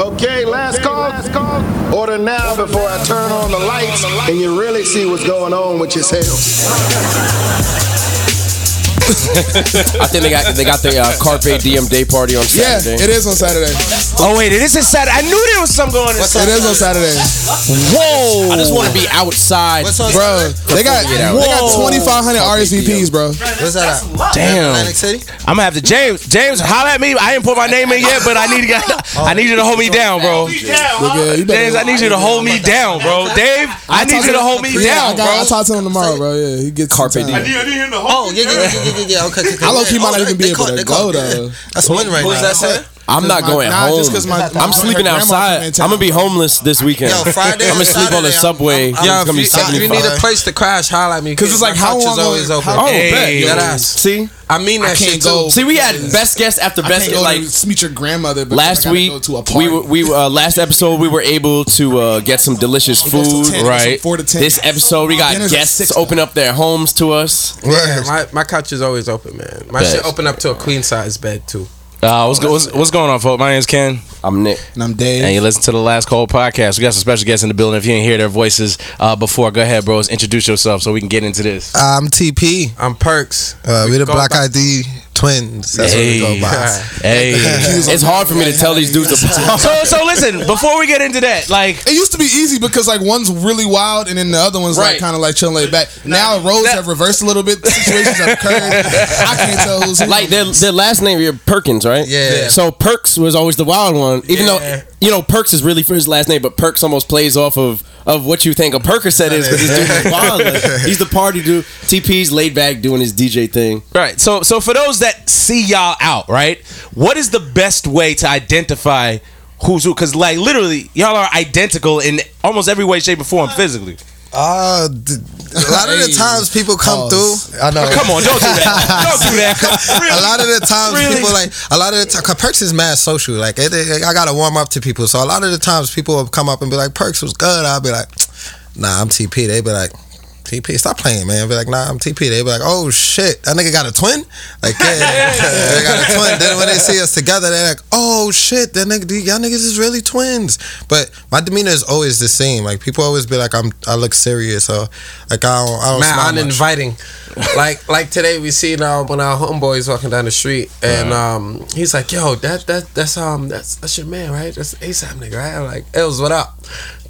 Okay, last call. Last call. Order now before I turn on the lights and you really see what's going on with your sales. I think they got they got the uh, Carpe Diem day party on Saturday. Yeah, Saturday. it is on Saturday. Oh wait, it is a Saturday. I knew there was something going on. It is on Saturday, Whoa! I just want to be outside. What's on bro. They got Forget it. they got Whoa. 2,500 RSVPs, bro. What's that at? Damn. Atlantic City? I'm gonna have to James. James, holla at me. I ain't put my name in yet, but I need to get. I need you to hold me down, bro. Yeah, you better- James, I need you to hold me down, bro. Dave, I need you to hold me Yeah, down, I got, bro. I'll talk to him tomorrow, bro. Yeah, he gets Carpe some time. Diem. Oh, yeah, yeah, yeah, yeah, yeah, yeah. Okay, okay, okay. I low-key might not even be able to they go, caught- though. That's one right now. Who's that say? I'm not my- going nah, home. just 'cause my- my- I'm sleeping her grandma outside. I'm gonna be homeless this weekend. Yo, Friday I'm gonna and sleep on the subway. I'm- it's gonna be if you, if you need a place to crash, holla at me. 'Cause it's like, my how long is are- always open. how- Oh, Hey, bet, that ass. See, I mean that I shit can't too. go. see, we had best guest after I best. can't go Like to meet your grandmother. But last week, go to a we were, we uh, last episode we were able to uh, get some delicious It goes food. 10, right. from Four to ten. This episode we got Dinner's guests six, open up their homes to us. Yeah, my, my couch is always open, man. My Bet. shit open up to a queen size bed too. Uh, what's, go- what's, what's going on, folks? My name's Ken, I'm Nick. and I'm Dave. and you listen to the Last Call podcast. We got some special guests in the building. If you didn't hear their voices uh, before, go ahead, bros. Introduce yourself so we can get into this. I'm TP. I'm Perks. Uh, we the Black ID twins. That's Hey. what we go by. Hey, It's hard for me to tell these dudes apart. so so listen. Before we get into that, like It used to be easy because like one's really wild and then the other one's Right. like kind of like chilling laid back. Now roles have reversed a little bit. The Situations have occurred. I can't tell who's who. Like their their last name, you're Perkins, right? Yeah. So Perks was always the wild one, even Yeah. though you know Perks is really for his last name, but Perks almost plays off of of what you think a Percocet is because this dude is wild. Like, he's the party dude. TP's laid back doing his DJ thing. Right. So so for those that see y'all out, right? What is the best way to identify who's who? Because like literally, y'all are identical in almost every way, shape, or form physically. Uh, d- a lot of the times people come Pause. through. I know. Come on, don't do that. Don't do that. a lot of the times Really? people like a lot of the time Perks is mad social. Like it, it- I gotta warm up to people. So a lot of the times people will come up and be like, "Perks was good." I'll be like, "Nah, I'm TP." They be like. TP, stop playing, man. Be like, nah, I'm TP. They be like, oh shit, that nigga got a twin. Like, yeah, they got a twin. Then when they see us together, they're like, oh shit, that nigga, y'all niggas is really twins. But my demeanor is always the same. Like, people always be like, I'm, I look serious, or like I don't, I don't Man, smile much. uninviting. like like today we seen um when our homeboys walking down the street and um he's like, yo, that that that's um that's that's your man, right? That's ASAP nigga, right? I'm like, Els, what up?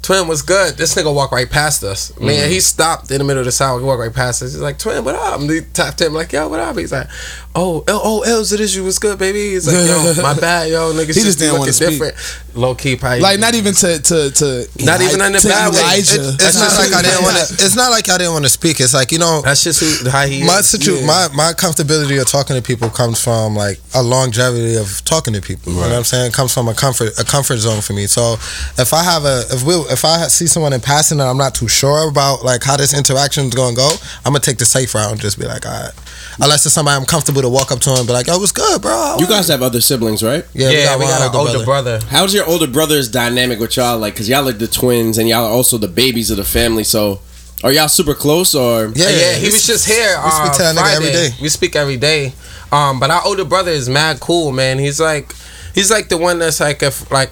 Twin was good. This nigga walked right past us. Man, mm-hmm. he stopped in the middle of the sidewalk, he walked right past us. He's like, Twin, what up? And he tapped him like, yo, what up? He's like, Oh, El, oh, Els, it is you was good, baby. He's like, yo, my bad, yo, niggas He just didn't looking wanna speak. different. Low key, probably like not even to to to Not even in the to bad way. It- it's not like I didn't want to. It's not like I didn't want to speak. It's like you know, That's just who how he my is. situ- my my comfortability of talking to people comes from like a longevity of talking to people. You know what I'm saying? It comes from a comfort a comfort zone for me. So if I have a if we if I see someone in passing and I'm not too sure about like how this interaction is gonna go, I'm gonna take the safe route and just be like, all right. Unless it's somebody I'm comfortable to walk up to and be like, "Yo, what's good, bro?" You guys have other siblings, right? yeah, yeah, we got, one an older brother. How's your older brother's dynamic with y'all? Like, cause y'all are the twins and y'all are also the babies of the family. So, are y'all super close or? Yeah, Yeah, he we was just here. we speak uh, to that nigga every Friday. day. We speak every day. Um, but our older brother is mad cool, man. He's like, he's like the one that's like, if like,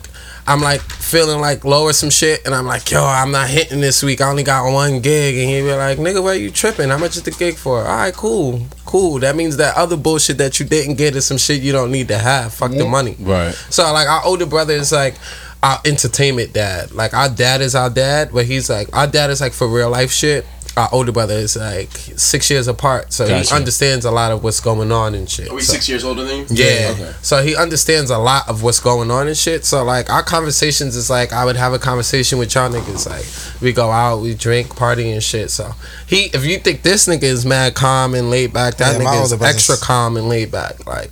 I'm like feeling like lower some shit, and I'm like, yo, I'm not hitting this week. I only got one gig, and he be like, nigga, where you tripping? How much is the gig for? All right, cool, cool. That means that other bullshit that you didn't get is some shit you don't need to have. Fuck the money. Right. So like our older brother is like our entertainment dad. Like our dad is our dad, but he's like our dad is like for real life shit. Our older brother is like six years apart, so Gotcha. he understands a lot of what's going on and shit. Are we so- years older than you? yeah. Okay. So he understands a lot of what's going on and shit. So like our conversations is like I would have a conversation with y'all niggas. Like we go out, we drink, party and shit. So he if you think this nigga is mad calm and laid back, that Yeah, nigga is extra calm and laid back. Like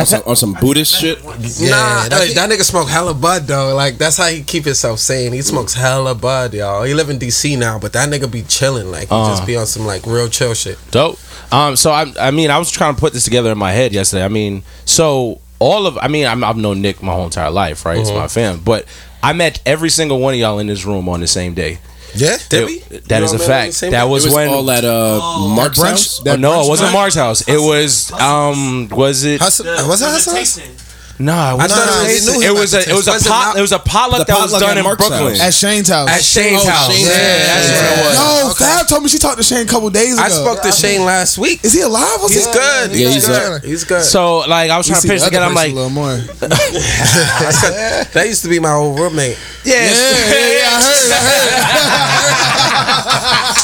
On some, on some Buddhist shit. nah, that- that, that nigga smoke hella bud though. Like that's how he keep himself sane. He smokes hella bud, y'all. He live in DC now, but that nigga be chilling. Like he just be on some like real chill shit. Dope. Um, so I, I mean, I was trying to put this together in my head yesterday. I mean, so all of, I mean, I'm, I've known Nick my whole entire life, right? It's my fam, but I met every single one of y'all in this room on the same day. Yeah, Did we? It- that You is a know what I mean? fact. That was, It was when. all at uh, Mark's house. Oh, no, it wasn't Mark's house. It was um, was it? Hustle, was that Hustle? Nah, it was, I thought it was- it, knew him was a it was a time. Was it pot, not- it was a potluck The that was done in Brooklyn. house. At Shane's house. At Shane's Oh, house. Shane's Yeah, that's what it was. No, Okay. Fab told me she talked to Shane a couple days ago. I spoke to Shane last week. Is he alive? Was He's he? good. Yeah, he's good. He's good. So like I was trying to pitch together. I'm like, a little more. that used to be my old roommate. yeah, Yeah, yeah, yeah. I heard. I heard.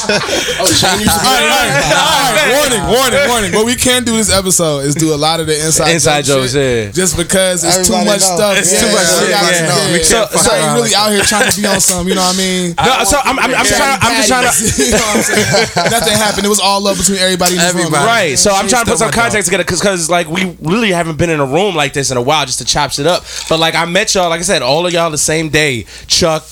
Oh, Shane used All right, all right, all right. Warning, warning, warning. What we can do this episode is do a lot of the inside Inside jokes, shit, yeah. Just because it's too much know. stuff. It's yeah, too much so shit, we gotta- yeah. yeah. We can't So, fuck so ain't really out here trying to be on some. You know what I mean? No, so I'm, I'm, I'm just trying. To, I'm just trying to. you know what I'm saying? Nothing happened. It was all love between everybody. In this room. Everybody. Right, so I'm trying to put some context together because, like, we really haven't been in a room like this in a while just to chop shit up. But like, I met y'all, like I said, all of y'all the same day. Chuck,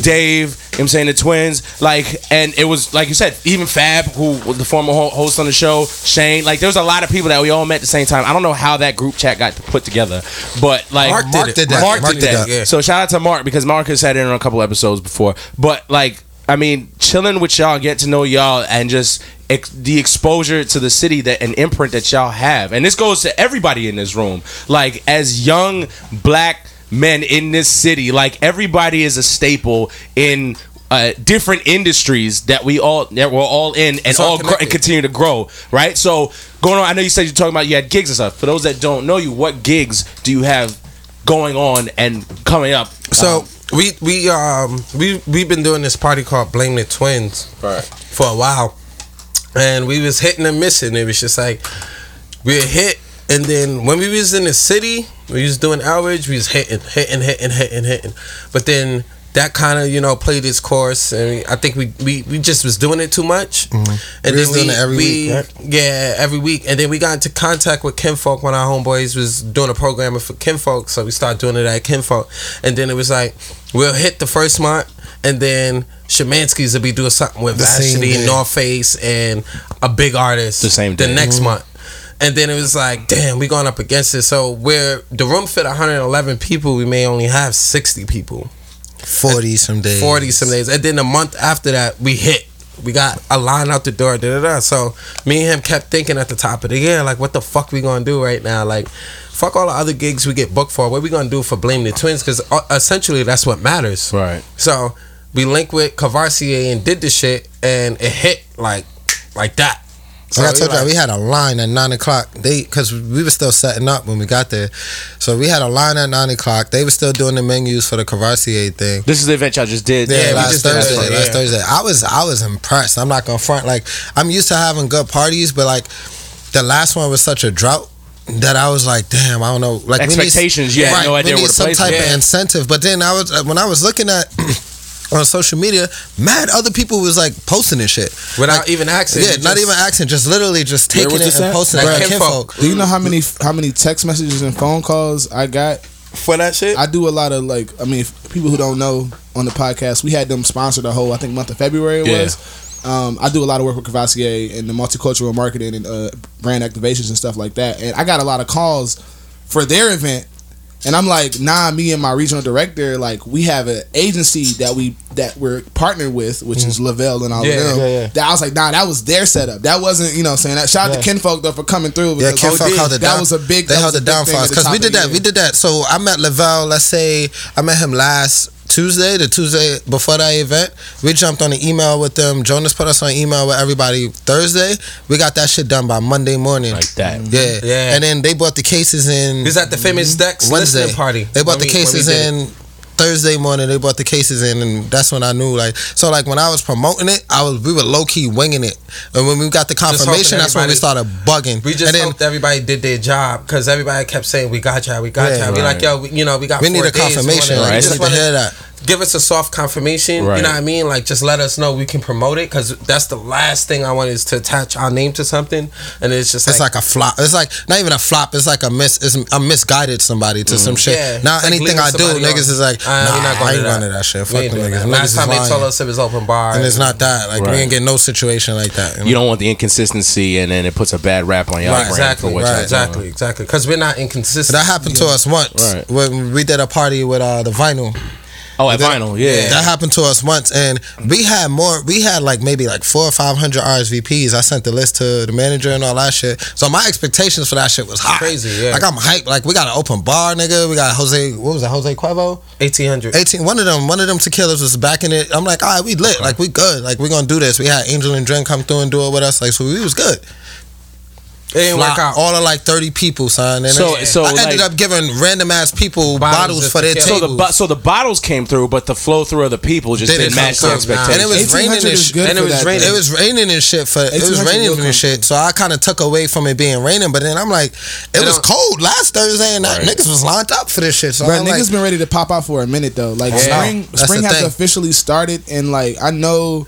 Dave, you know what I'm saying the twins, like, and it was like you said, even Fab, who was the former host on the show, Shane, like, there was a lot of people that we all met at the same time. I don't know how that group chat got put together, but like, Mark did Mark did that. Mark, Mark did did that. that. Yeah. So shout out to Mark because Mark has sat in on a couple episodes before. But like, I mean, chilling with y'all, get to know y'all, and just ex- the exposure to the city that an imprint that y'all have, and this goes to everybody in this room. Like as young black men in this city, like everybody is a staple in. Uh, different industries that we all that we're all in and all all gr- and continue to grow, right? So going on, I know you said you're talking about you had gigs and stuff. For those that don't know you, what gigs do you have going on and coming up? So we we um we we've been doing this party called Blame the Twins right. for a while, and we was hitting and missing. It was just like we hit, and then when we was in the city, we was doing outreach. We was hitting, hitting, hitting, hitting, hitting, but then. That kind of you know played its course, and I think we, we, we just was doing it too much, mm-hmm. and We was doing it every we, week, right? yeah, every week. And then we got into contact with Kinfolk when our homeboys was doing a programming for Kinfolk. So we started doing it at Kinfolk. And then it was like, we'll hit the first month. And then Schimanski's will be doing something with The same Vashti, day. North Face, and a big artist. The same The day. next mm-hmm. month. And then it was like, damn, we going up against it. So where the room fit 111 people, we may only have 60 people. Forty some days. 40 some days. And then a month after that, we hit. We got a line out the door, da da da. So me and him kept thinking at the top of the year, like, what the fuck we gonna do right now? Like, fuck all the other gigs we get booked for. What we gonna do for Blame the Twins? Because uh, essentially that's what matters. Right. So we linked with Courvoisier and did the shit, and it hit like like that. So Like I told you, like- we had a line at nine o'clock. They because we were still setting up when we got there, so we had a line at nine o'clock. They were still doing the menus for the Courvoisier thing. This is the event y'all just did. Yeah, Yeah, we last just did Thursday. one, Last yeah. Thursday. I was I was impressed. I'm not gonna front. Like I'm used to having good parties, but like the last one was such a drought that I was like, damn, I don't know. Like we need- Expectations, you had no we need where some place type it. of incentive. But then I was uh, when I was looking at. On social media, mad other people was like posting this shit without Like, even asking. yeah, not just- even accent, just literally just taking it and at? posting it. Like Like Kinfolk. kinfolk. Do you know how many how many text messages and phone calls I got? for that shit. I do a lot of like I mean people who don't know on the podcast, we had them sponsor the whole I think month of February it Yeah. was. Um, I do a lot of work with Courvoisier and the multicultural marketing and uh, brand activations and stuff like that. And I got a lot of calls for their event. And I'm like, nah, me and my regional director, like we have an agency that we that we're partnered with, which is mm. Lavelle and all Yeah, of them. yeah, yeah. That I was like, nah, that was their setup. That wasn't, you know, what I'm saying that. Shout out to Kinfolk though for coming through. Yeah, because Kinfolk held it that was a big. They that held was it down for us because we did that. year. We did that. So I met Lavelle. Let's say I met him last Tuesday, the Tuesday before that event. We jumped on an email with them. Jonas put us on email with everybody Thursday. We got that shit done by Monday morning. Like that. Yeah, Yeah. And then they brought the cases in He's at the famous Dex Wednesday. party. They brought when the we- cases in Thursday morning. They brought the cases in, and that's when I knew. Like, so like when I was promoting it, I was we were low key winging it, and when we got the confirmation, that's when we started bugging. We just and then everybody did their job because everybody kept saying, "We got y'all, we got Yeah, y'all." We right. like, yo, we, you know, we got. we need a days. We confirmation. wanna- Like, we we just need wanna hear that. Give us a soft confirmation. Right. You know what I mean? Like, just let us know we can promote it because that's the last thing I want is to attach our name to something, and it's just It's like, like a flop. It's like not even a flop. It's like a miss. It's a misguided somebody to some shit. Yeah, now it's like anything leading I do, niggas on. is like, Uh, nah, we not gonna I do ain't that. running that shit. Fuck ain't them doing niggas. Niggas Last time they told us it was open bar, and it's not that. Like Right. we ain't get no situation like that. You don't want the inconsistency, and then it puts a bad rap on y'all Right, brand Exactly, for what right. y'all exactly, exactly. Because we're not inconsistent. That happened to us once when we did a party with uh, the vinyl. Oh, at Vinyl, yeah. That happened to us once, and we had more. We had like maybe like four or five hundred RSVPs. I sent the list to the manager and all that shit. So my expectations for that shit was high. Crazy, yeah. Like I'm hyped. Like we got an open bar, nigga. We got Jose. What was it? Jose Cuervo. 1800. 18 one of them one of them tequilas was backing it i'm like all right we lit like we good like we gonna do this we had angel and Dren come through and do it with us like so we was good It didn't work out. all of like 30 people son and So- I- so, i ended like- up giving random ass people Bottles bottles, for their tequila. So tables the bo- so the bottles came through, but the flow through of the people just Didn't didn't match the through. expectations. and it was raining and is shit And it was raining. though. it was raining and shit for it was raining and shit so I kind of took away from it being raining but then I'm like it was cold last Thursday and that niggas was lined up for this shit so Bro, I'm niggas like been ready to pop out for a minute though. Like Yeah. spring, That's spring has thing. officially started, and like I know,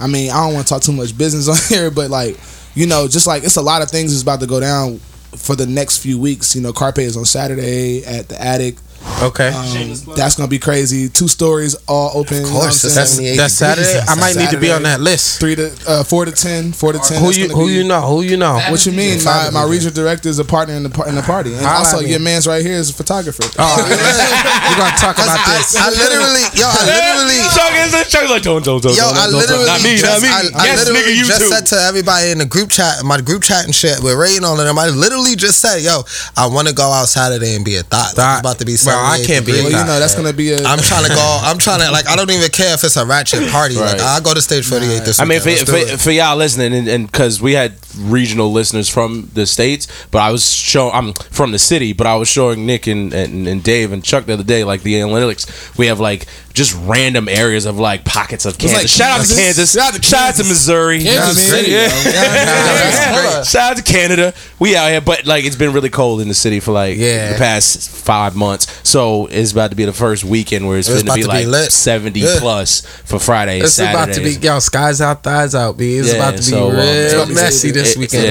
I mean, I don't want to talk too much business on here, but like you know, just like it's a lot of things is about to go down for the next few weeks. You know, Carpe is on Saturday at the Attic. Okay. Um, that's gonna be crazy. Two stories all open. of you know what I'm course it's saying? 78 That's Saturday. I might need to be on that list. Three to uh, four to ten, four to ten. Who you who you know? Who you know? What you mean? My, my regional director is a partner in the in the party, and Holla also at me. your man's right here is a photographer. Oh, we're gonna talk about I, this. I literally yo I literally Chuck is Chuck's like don't don't don't. Yo, don't, I literally not me, just, not me. I, I yes, literally nigga, you just too. said to everybody in the group chat, my group chat and shit, we're rating on them. I literally just said, "Yo, I want to go out Saturday and be a thought. Like, Thought. about to be Bro, I can't be Well, you know that's gonna be a. I'm trying to go. I'm trying to like. I don't even care if it's a ratchet party. Like I go to stage 48 this I mean, for, for, for y'all listening, and because we had regional listeners from the states, but I was showing I'm from the city, but I was showing Nick and, and, and Dave and Chuck the other day, like the analytics. We have like just random areas of like pockets of Kansas. like shout out to Kansas. Kansas. Shout out to Shout out to Missouri. Kansas City, yeah. yo. Yeah. Shout out to Canada. We out here, but like it's been really cold in the city for like Yeah. the past five months. So it's about to be the first weekend where it's, It's going to be to be like lit. seventy Yeah. plus for Friday. It's about to Saturdays. be yo, skies out, thighs out, b. It's Yeah, about to be so, um, it's real about be messy stupid. this It- weekend.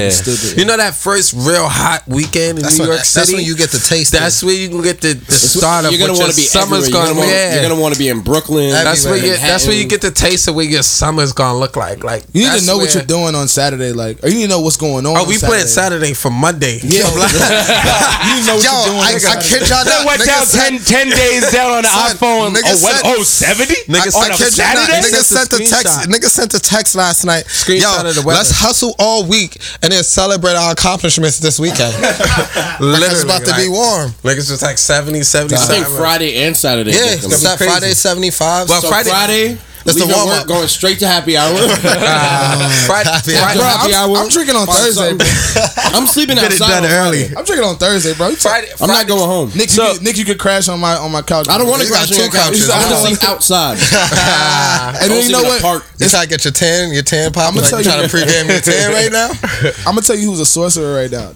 yeah. You know that first real hot weekend in That's New when, York City. that's when you get the taste. That's of where you can get the, the start of You're gonna what want your to be summer's gonna You're gonna, be. wanna, you're gonna want to be in Brooklyn. That's where you. Manhattan. That's where you get the taste of what your summer's gonna look like. Like You need to know what you're doing on Saturday, like, or you need to know what's going on. Oh, on we playing Saturday for Monday. Yeah, you know what you're doing. I, on I kid y'all That not. Went niggas down 10, 10 days down on the Son, iPhone. niggas Oh, what? Oh, 70? Niggas, on I a kid you not, Saturday? niggas Sent sent a text. screenshot. Niggas sent a text last night. Screenshot Yo, of the weather. let's hustle all week and then celebrate our accomplishments this weekend. Literally, it's about to be warm. Like it's just like 70, I think Friday and Saturday. Yeah, it's that. Friday 75. Well, So Friday- Friday, That's the leaving warm work, up. going straight to happy hour. Uh, Friday, Happy Friday, Bro, happy I'm, hour. I'm drinking on Thursday. bro. I'm sleeping Get it outside done early. I'm drinking on Thursday, bro. You Friday, I'm not going home. Nick, So- you could, Nick, you could crash on my on my couch. I don't want to crash on your couch. couches. I I want to sleep outside. And then you know in what? Park. You trying to get your tan, your tan pop? I'ma Like, tell you you- trying to pregame your tan right now? I'm gonna tell you who's a sorcerer right now.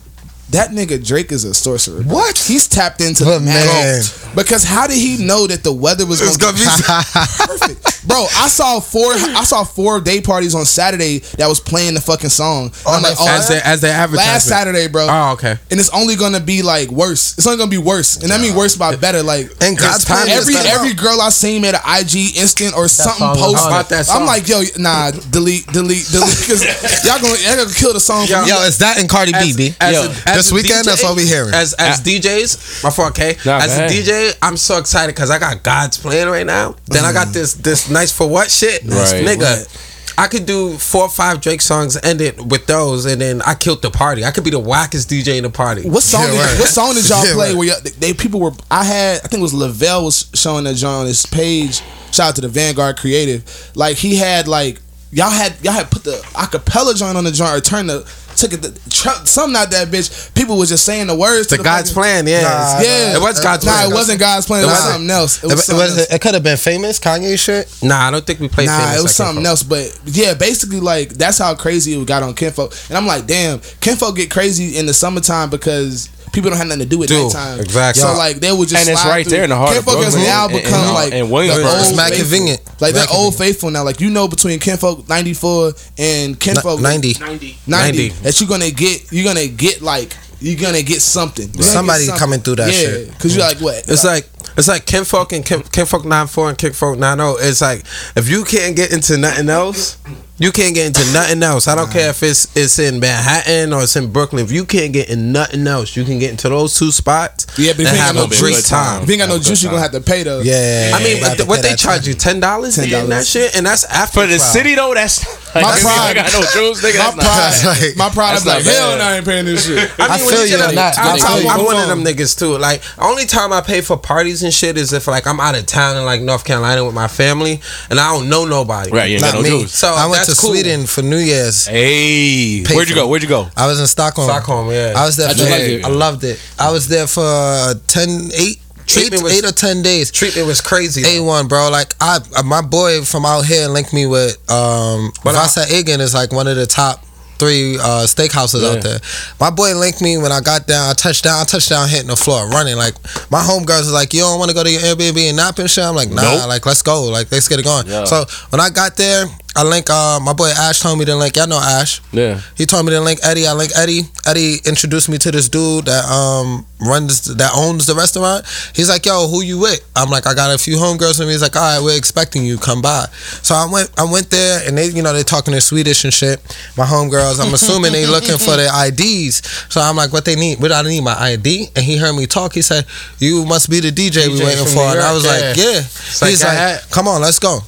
That nigga Drake is a sorcerer. bro. What? He's tapped into But the man. Because how did he know that the weather was It's gonna, gonna be. perfect? Bro, I saw four I saw four day parties on Saturday that was playing the fucking song. And I'm oh, like, oh, as they as they advertise. last Saturday, bro. Oh, okay. And it's only gonna be like worse. It's only gonna be worse, and that mean worse by better. Like And God's every plan is every girl I seen made an IG instant or something post. About that I'm like, yo, nah, delete, delete, delete, because y'all gonna y'all gonna kill the song. for me. Yo, it's that and Cardi B, B. As Yo, a- as this a weekend, that's what we hearing. As as ah. DJs, my fault, okay. Nah, as go a. DJ, I'm so excited because I got God's plan right now. Then I got this this nice for what shit, Right. nigga. I could do four or five Drake songs, end it with those, and then I killed the party. I could be the wackest DJ in the party. What song? Yeah, did, right. What song did y'all Yeah, play? right. Where y'all, they people were? I had. I think it was Lavelle was showing that John on his page. Shout out to the Vanguard Creative. Like he had like y'all had y'all had put the acapella joint on the joint or turned the took it the, tr- something out that bitch. People was just saying the words. The to God's fucking- plan, yeah, Nah, Yeah, it was God's Nah, plan. it wasn't God's plan. It, It was something else. It It, was was, something else. it could have been famous Kanye shit. Nah, I don't think we played. Nah, famous it was like something that. else. But yeah, basically, like that's how crazy it got on Kinfolk. And I'm like, damn, Kinfolk get crazy in the summertime because people don't have nothing to do at Do, nighttime. exactly. So like they would just And it's right through. there in the heart of Kinfolk has Brooklyn. now And- become and- like and the Williamsburg. old It's mad faithful. convenient. Like they're old faithful now. Like you know, between Kinfolk ninety four and Kinfolk 90. 90, 90. that you're gonna get. You're gonna get like you're gonna get something. Gonna get Somebody something. coming through that yeah, shit. Because you're like what? It's like it's like Kinfolk and Kin, Kinfolk 94 and Kinfolk 90. It's like if you can't get into nothing else, You can't get into nothing else. I don't care if it's it's in Manhattan or it's in Brooklyn. If you can't get in nothing else, you can get into those two spots. Yeah, but if and you ain't have got a no great juice, time. if you ain't got no Have a good juice, you're gonna have to pay the. Yeah. I mean, you but to what they that charge you ten dollars to get in that $10. shit, and that's after For the crowd. city though, that's My like, pride- I got no juice, nigga. My That's pride, like- my pride. I'm That's like, hell bad. no, I ain't paying this shit. I, mean, I when feel you you get on a- that. I, I feel am one of them niggas too. Like, only time I pay for parties and shit is if like I'm out of town in like North Carolina with my family and I don't know nobody. Right, you ain't got no me. juice. So I went to cool. Sweden for New Year's. Hey, Pay where'd you go? Where'd you go? I was in Stockholm. Stockholm, yeah. I was there How'd for you like it? I loved it. I was there for uh, 10, 8, Treatment eight, was- eight or 10 days. Treatment was crazy. though. A1, bro. Like I, uh, my boy from out here linked me with um, But I- Vassa Eggen is like one of the top three uh, steakhouses Yeah. out there. My boy linked me when I got down. I touched down. I touched down, hitting the floor, running. Like my homegirls was like, "You don't want to go to your Airbnb and nap and shit." I'm like, "Nah, Nope. like let's go. Like let's get it going." Yeah. So when I got there, I link uh, my boy Ash told me to link. Y'all know Ash. Yeah. He told me to link Eddie. I link Eddie. Eddie introduced me to this dude that um runs that owns the restaurant. He's like, "Yo, who you with?" I'm like, "I got a few homegirls with me." He's like, "All right, we're expecting you. Come by." So I went. I went there, and they, you know, they talking in Swedish and shit. My homegirls. I'm assuming they looking for their IDs. So I'm like, "What they need? What I need my ID?" And he heard me talk. He said, "You must be the DJ, we DJ waiting for." New And I was yeah. like, "Yeah." like He's I like, "Come on, let's go."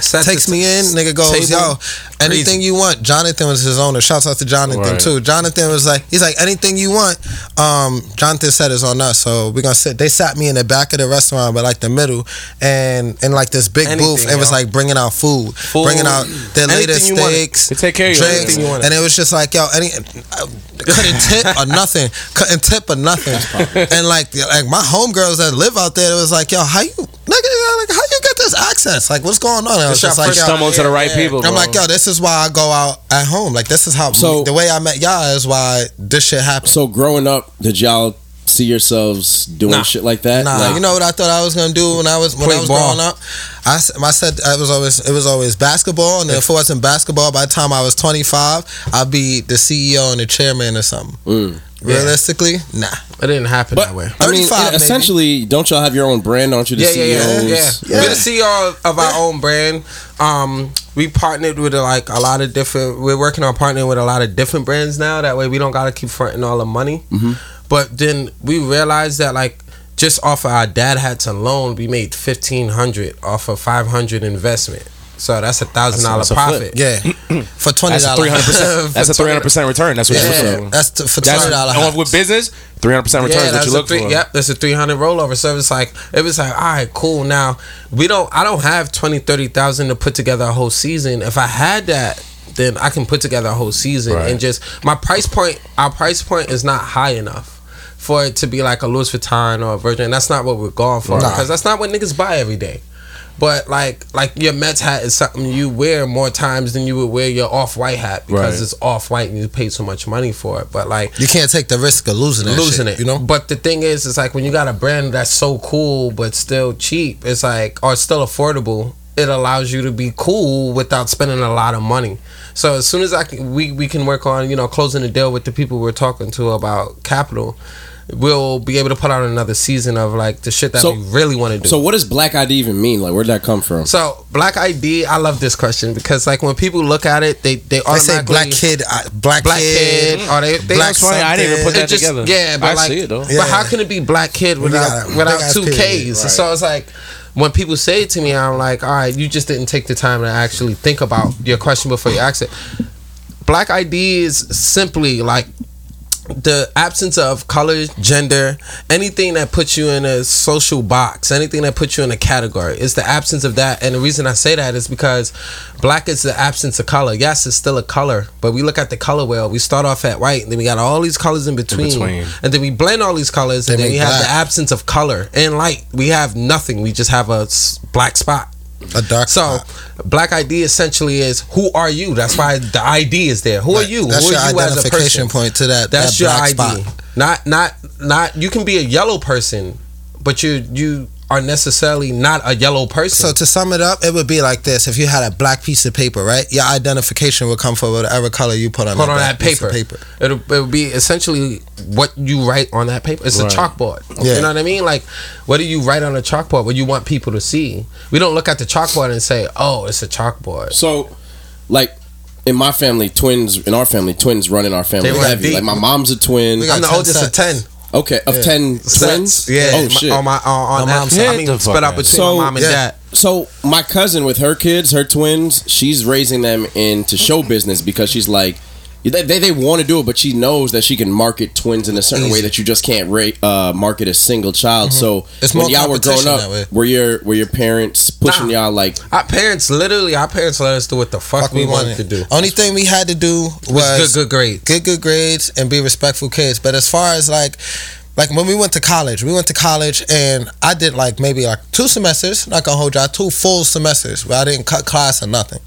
Set takes me in. Nigga goes, table. yo, anything you want. Jonathan was his owner. Shouts out to Jonathan Right. too. Jonathan was like, he's like, anything you want. Um, Jonathan said is on us, so we're gonna sit. They sat me in the back of the restaurant, but like the middle, and in like this big Anything, booth. It was like bringing out food, Food. bringing out their latest steaks. They take care of. Drinks, you and it was just like yo, any uh, couldn't tip or nothing, couldn't tip or nothing, and like like my homegirls that live out there, it was like yo, how you nigga, how you get this access? Like what's going on? And I was It's your just like first yo, Stumble into the right Yeah, people. I'm bro. like, yo, this is why I go out at home. Like, this is how So- the way I met y'all is why this shit happened. So growing up, did y'all see yourselves doing Nah. shit like that? Nah, Like, you know what I thought I was gonna do when I was when Play I was ball. growing up. I, s- I said it was always it was always basketball, and then if it wasn't basketball, by the time I was 25, I'd be the CEO and the chairman or something. Mm. Realistically, nah. It didn't happen But that way. I mean, 35 maybe. essentially, don't y'all have your own brand? Aren't you the Yeah, yeah, yeah, CEOs? yeah, We're the CEO of, of our own brand. Um, we partnered with like a lot of different. We're working on partnering with a lot of different brands now. That way, we don't gotta keep fronting all the money. But then we realized that like just off of our dad hats alone, we made fifteen hundred off of five hundred investment. So that's a thousand dollar That's profit. Yeah, for twenty That's three hundred dollars. percent. That's a three hundred percent return. That's what you're Yeah, looking for. that's t- for That's twenty dollars. with business, three hundred percent return is what you look three, for. Yep, that's a 300 rollover. So it's like, it was like, all right, cool. Now, we don't, I don't have 20, 30,000 to put together a whole season. If I had that, then I can put together a whole season Right. and just, my price point, our price point is not high enough. For it to be like a Louis Vuitton or a Virgin, that's not what we're going for Nah. because that's not what niggas buy every day. But like, like your Mets hat is something you wear more times than you would wear your off white hat because Right. it's off white and you paid so much money for it. But like, You can't take the risk of losing that losing shit, it. You know. But the thing is, it's like when you got a brand that's so cool but still cheap, it's like or still affordable. It allows you to be cool without spending a lot of money. So as soon as I can, we we can work on you know closing the deal with the people we're talking to about capital. We'll be able to put out another season of like the shit that So- we really want to do. So what does Black ID even mean? Like, where'd that come from? So black ID, I love this question because like when people look at it, they they They say black kid, uh, black, black kid, kid, or they they black That's funny. I didn't even put that it just, together. Yeah, but I like, see it though. Yeah. but how can it be black kid without got a without big-ass two period, Ks? right. So it's like when people say it to me, I'm like, all right, you just didn't take the time to actually think about your question before you ask it. Black ID is simply like the absence of color, gender, anything that puts you in a social box, anything that puts you in a category. It's the absence of that. And the reason I say that is because black is the absence of color. Yes, it's still a color, but we look at the color wheel. We start off at white, and then we got all these colors in between. between. And then we blend all these colors, and They then we make have the absence of color and light. We have nothing. We just have a black spot. A dark. So, spot. black ID essentially is who are you? That's why the ID is there. Who are you? That's who your are you as a identification person? point to that. That's that your ID. spot. Not not not. You can be a yellow person, but you you are necessarily not a yellow person. So to sum it up, it would be like this: if you had a black piece of paper, right, your identification would come for whatever color you put on put that on black that piece of paper. It'll, it'll be essentially what you write on that paper. It's Right. a chalkboard. Yeah. You know what I mean? Like, what do you write on a chalkboard? What you want people to see? We don't look at the chalkboard and say, "Oh, it's a chalkboard." So, like in my family, twins in our family, twins run in our family They run heavy. deep. Like my mom's a twin. We got I'm the 10 oldest of ten. Okay, of ten twins. Yeah. Oh my- shit. On my on, on My that mom's side. I mean, split up between So- my mom and Yeah. dad. So my cousin with her kids, her twins, she's raising them into show business because she's like, they they, they want to do it, but she knows that she can market twins in a certain way that you just can't rate, uh, market a single child. So It's when y'all were growing competition that way. up, were your were your parents pushing Nah. y'all like? Our parents, literally, our parents let us do what the fuck, Fuck we we wanted wanted to do. Only thing we had to do Was was good, good grades. good good grades and be respectful kids. But as far as like like when we went to college, we went to college and I did like maybe like two semesters, not gonna hold y'all, two full semesters where I didn't cut class or nothing.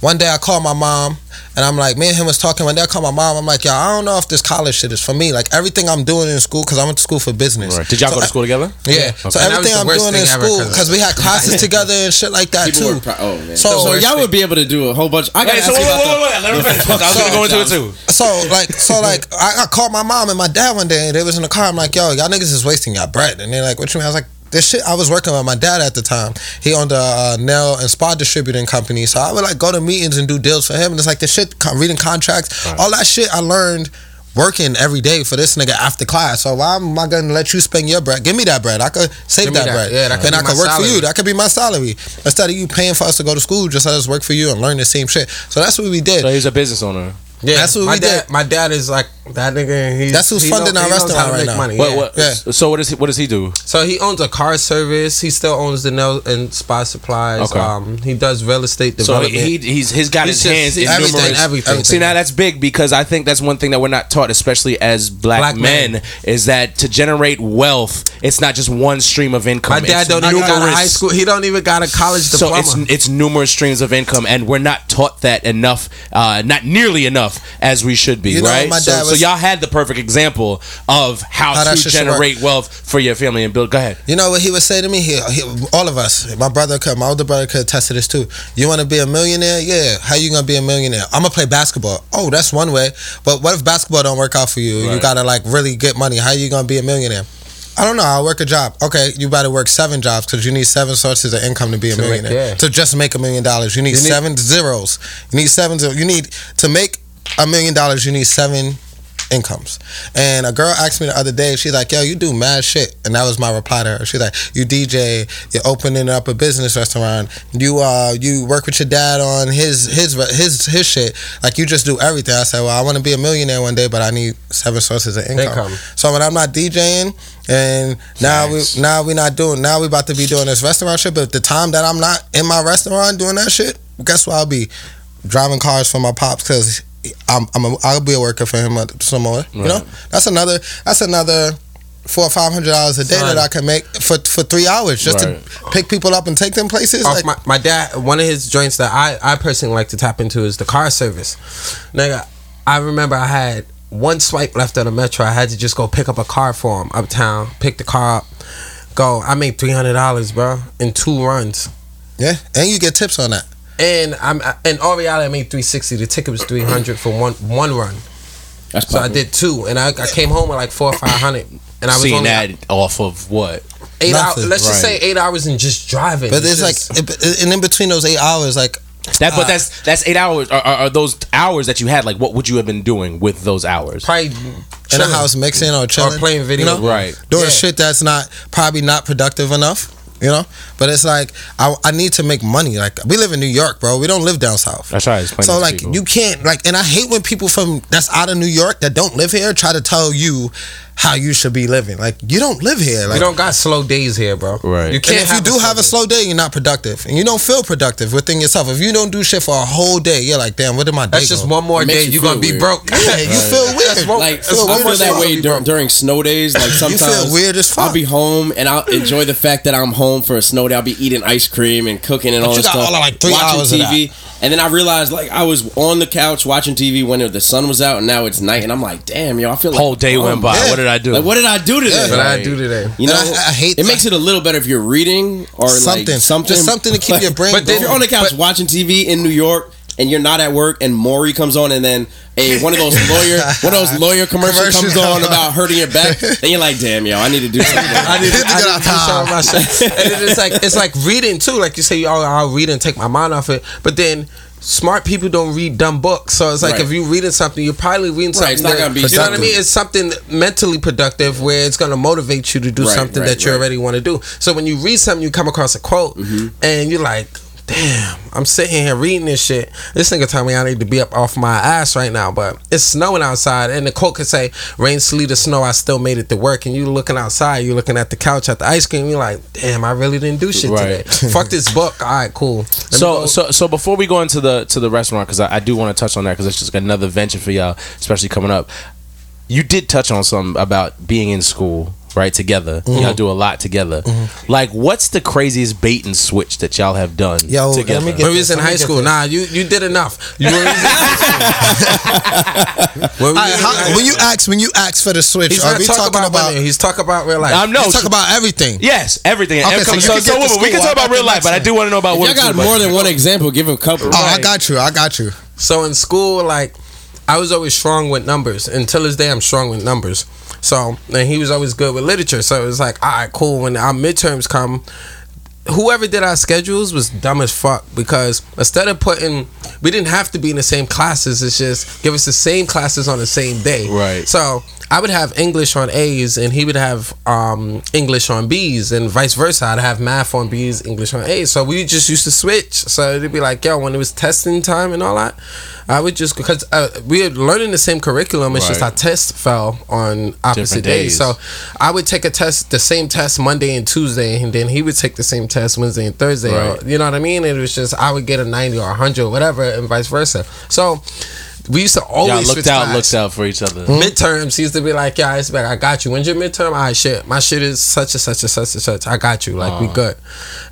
One day I called my mom and I'm like, me and him was talking. One day I called my mom. I'm like, yo, I don't know if this college shit is for me. Like everything I'm doing in school, because I went to school for business. Right. Did y'all So go to I- school together? Yeah. So And everything I'm doing in thing ever, school, 'cause- because we had classes together and shit like that People too. pro- oh man. So- So, So y'all would be able to do a whole bunch. I got Wait, to so wait, wait, wait, wait. Let me finish. I was gonna go into it too. So like, so like, I, I called my mom and my dad one day. and They was in the car. I'm like, yo, y'all niggas is wasting y'all bread. And they're like, what you mean? I was like, this shit. I was working with my dad at the time. He owned a uh, nail and spa distributing company. So I would like go to meetings and do deals for him. And it's like the shit, reading contracts, all that shit. I learned. Working every day for this nigga after class, so why am I gonna let you spend your bread? Give me that bread. I could save that, that. bread, Yeah, that could and be I could work for you. That could be my salary instead of you paying for us to go to school. Just let us work for you and learn the same shit. So that's what we did. So he's a business owner. Yeah, That's what my we dad, did. My dad is like that nigga. He's, That's who's he funding know- our he knows how restaurant to right make now. Money. What, yeah. what, Yeah. So what does he what does he do? So he owns a car service. He still owns the nail and spa supplies. Okay. Um, he does real estate So development. he, he's he's got He's his just- hands in everything, numerous everything. See now that's big because I think that's one thing that we're not taught, especially as black, Black men, men. is that to generate wealth, it's not just one stream of income. my dad It's don't even got a high school. He don't even got a college diploma. So it's it's numerous streams of income, and we're not taught that enough, uh, not nearly enough as we should be, You know, right? so, dad so was- y'all had the perfect example of how, How to generate wealth for your family and build. Go ahead. You know what he would say to me? He, he, all of us, my brother could, my older brother could attest to this too. You want to be a millionaire? Yeah. How you gonna be a millionaire? I'm gonna play basketball. Oh, that's one way. But what if basketball don't work out for you? You gotta like really get money. How you gonna be a millionaire? I don't know. I'll work a job. Okay, you better work seven jobs because you need seven sources of income to be a millionaire. To just make a million dollars, you need You need- seven zeros. You need seven zeros. You need to make a million dollars. You need seven incomes. And a girl asked me the other day, she's like, yo, you do mad shit. And that was my reply to her. She's like, you DJ, you're opening up a business restaurant, you uh you work with your dad on his his his his shit. Like you just do everything. I said, Well, I wanna be a millionaire one day, but I need seven sources of income. Income. So when I'm not DJing and now Facts. we now we not doing now we about to be doing this restaurant shit, but the time that I'm not in my restaurant doing that shit, guess what I'll be driving cars for my pops because I'm, I'm a, I'll be a worker for him uh, some more. You know, that's another that's another four or five hundred dollars a day Son. that I can make for for three hours just Right. to pick people up and take them places. Like, my, my dad, one of his joints that I, I personally like to tap into is the car service. Nigga, I remember I had one swipe left of the metro. I had to just go pick up a car for him uptown, pick the car up, go. I made three hundred dollars, bro, in two runs. yeah, and you get tips on that. And I'm in all reality, I made three sixty. The ticket was three hundred for one one run. That's So I did two, and I, I came home with like four or five hundred. And I was Seeing only that off of what? eight hours. Let's just Right. say eight hours and just driving. But it's just- like, it- and in between those eight hours, like That, Uh, but that's that's eight hours. Are, are, are those hours that you had? Like, what would you have been doing with those hours? probably in the house mixing or chilling, playing video. you know? Right. doing Yeah. shit that's not probably not productive enough. You know, but it's like I, I need to make money. Like we live in New York, bro. We don't live down south. That's right. Explain So like people. you can't like, and I hate when people from that's out of New York that don't live here try to tell you how you should be living. Like you don't live here. Like We don't got slow days here, bro. Right. You can't. if you do have a slow day, you're not productive, and you don't feel productive within yourself. If you don't do shit for a whole day, you're like, damn, what am I? day That's just one more day. you You're gonna feel be broke. Yeah, you feel weird. That's what- like That's I feel that way dur- during snow days. Like sometimes weird as fuck. I'll be home and I'll enjoy the fact that I'm home for a snow day. I'll be eating ice cream and cooking and all you this got stuff. all like, three watching hours of TV. And then I realized like I was on the couch watching TV when the sun was out and now it's night and I'm like, damn, yo, I feel like whole day went by. Yeah. What did I do? Like, what did I do today? Yeah. What did I do today? You know, I- I hate it makes it a little better if you're reading or Something. like something, Just something to keep your brain But going. if you're on the couch watching TV in New York and you're not at work, and Maury comes on, and then a one of those lawyer one of those lawyer commercials Commercials comes on come on. about hurting your back, then you're like, damn, yo, I need to do something. I need, Hit the I good need old to do time. something about shit. And it's like it's like reading too. Like you say, oh, I'll read and take my mind off it. But then smart people don't read dumb books. So it's like Right. if you're reading something, you're probably reading Right, something. it's not that- gonna be you know what I mean? It's something mentally productive where it's gonna motivate you to do Right, something right, that you right. already want to do. So when you read something, you come across a quote, Mm-hmm. and you're like. Damn, I'm sitting here reading this shit. This nigga told me I need to be up off my ass right now, but it's snowing outside, and the quote could say, "Rain, sleet, or snow, I still made it to work." And you looking outside, you looking at the couch at the ice cream, you're like, "Damn, I really didn't do shit Right. today." Fuck this book. All right, cool. Let So so so before we go into the to the restaurant because I, I do want to touch on that because it's just another venture for y'all, especially coming up. You did touch on something about being in school, right? Together, Mm-hmm. y'all do a lot together. Like, what's the craziest bait and switch that y'all have done Yo, let together? get- When we was in high school, this. nah, you you did enough. You when we in high school. When we All right, was in how- when you school. ask when you ask for the switch, he's are we talking talking about, about? he's talking about real life. I'm no. Let's talk about everything. Yes, everything. Okay, And so come- so, so get we can talk about real life, but I do want to know about If what y'all got more than one example, give him a couple. Oh, I got you. I got you. So in school, like I was always strong with numbers. Until this day, I'm strong with numbers. So and he was always good with literature. So it was like, all right, cool. When our midterms come, whoever did our schedules was dumb as fuck because instead of putting, we didn't have to be in the same classes. It's just give us the same classes on the same day. Right. So I would have English on A's and he would have um, English on B's and vice versa. I'd have math on B's, English on A's. So we just used to switch. So it'd be like, yo, when it was testing time and all that, I would just because uh, we were learning the same curriculum. It's just our test fell on opposite days. days. So I would take a test, the same test Monday and Tuesday, and then he would take the same test Wednesday and Thursday. Right. Or, you know what I mean? It was just I would get a ninety or hundred or whatever, and vice versa. So we used to always Y'all switch looked out, class looked out for each other. midterms, he used to be like, "Yeah, it's back. I got you. When's your midterm? All right, shit. My shit is such and such and such and such. I got you. Like we good."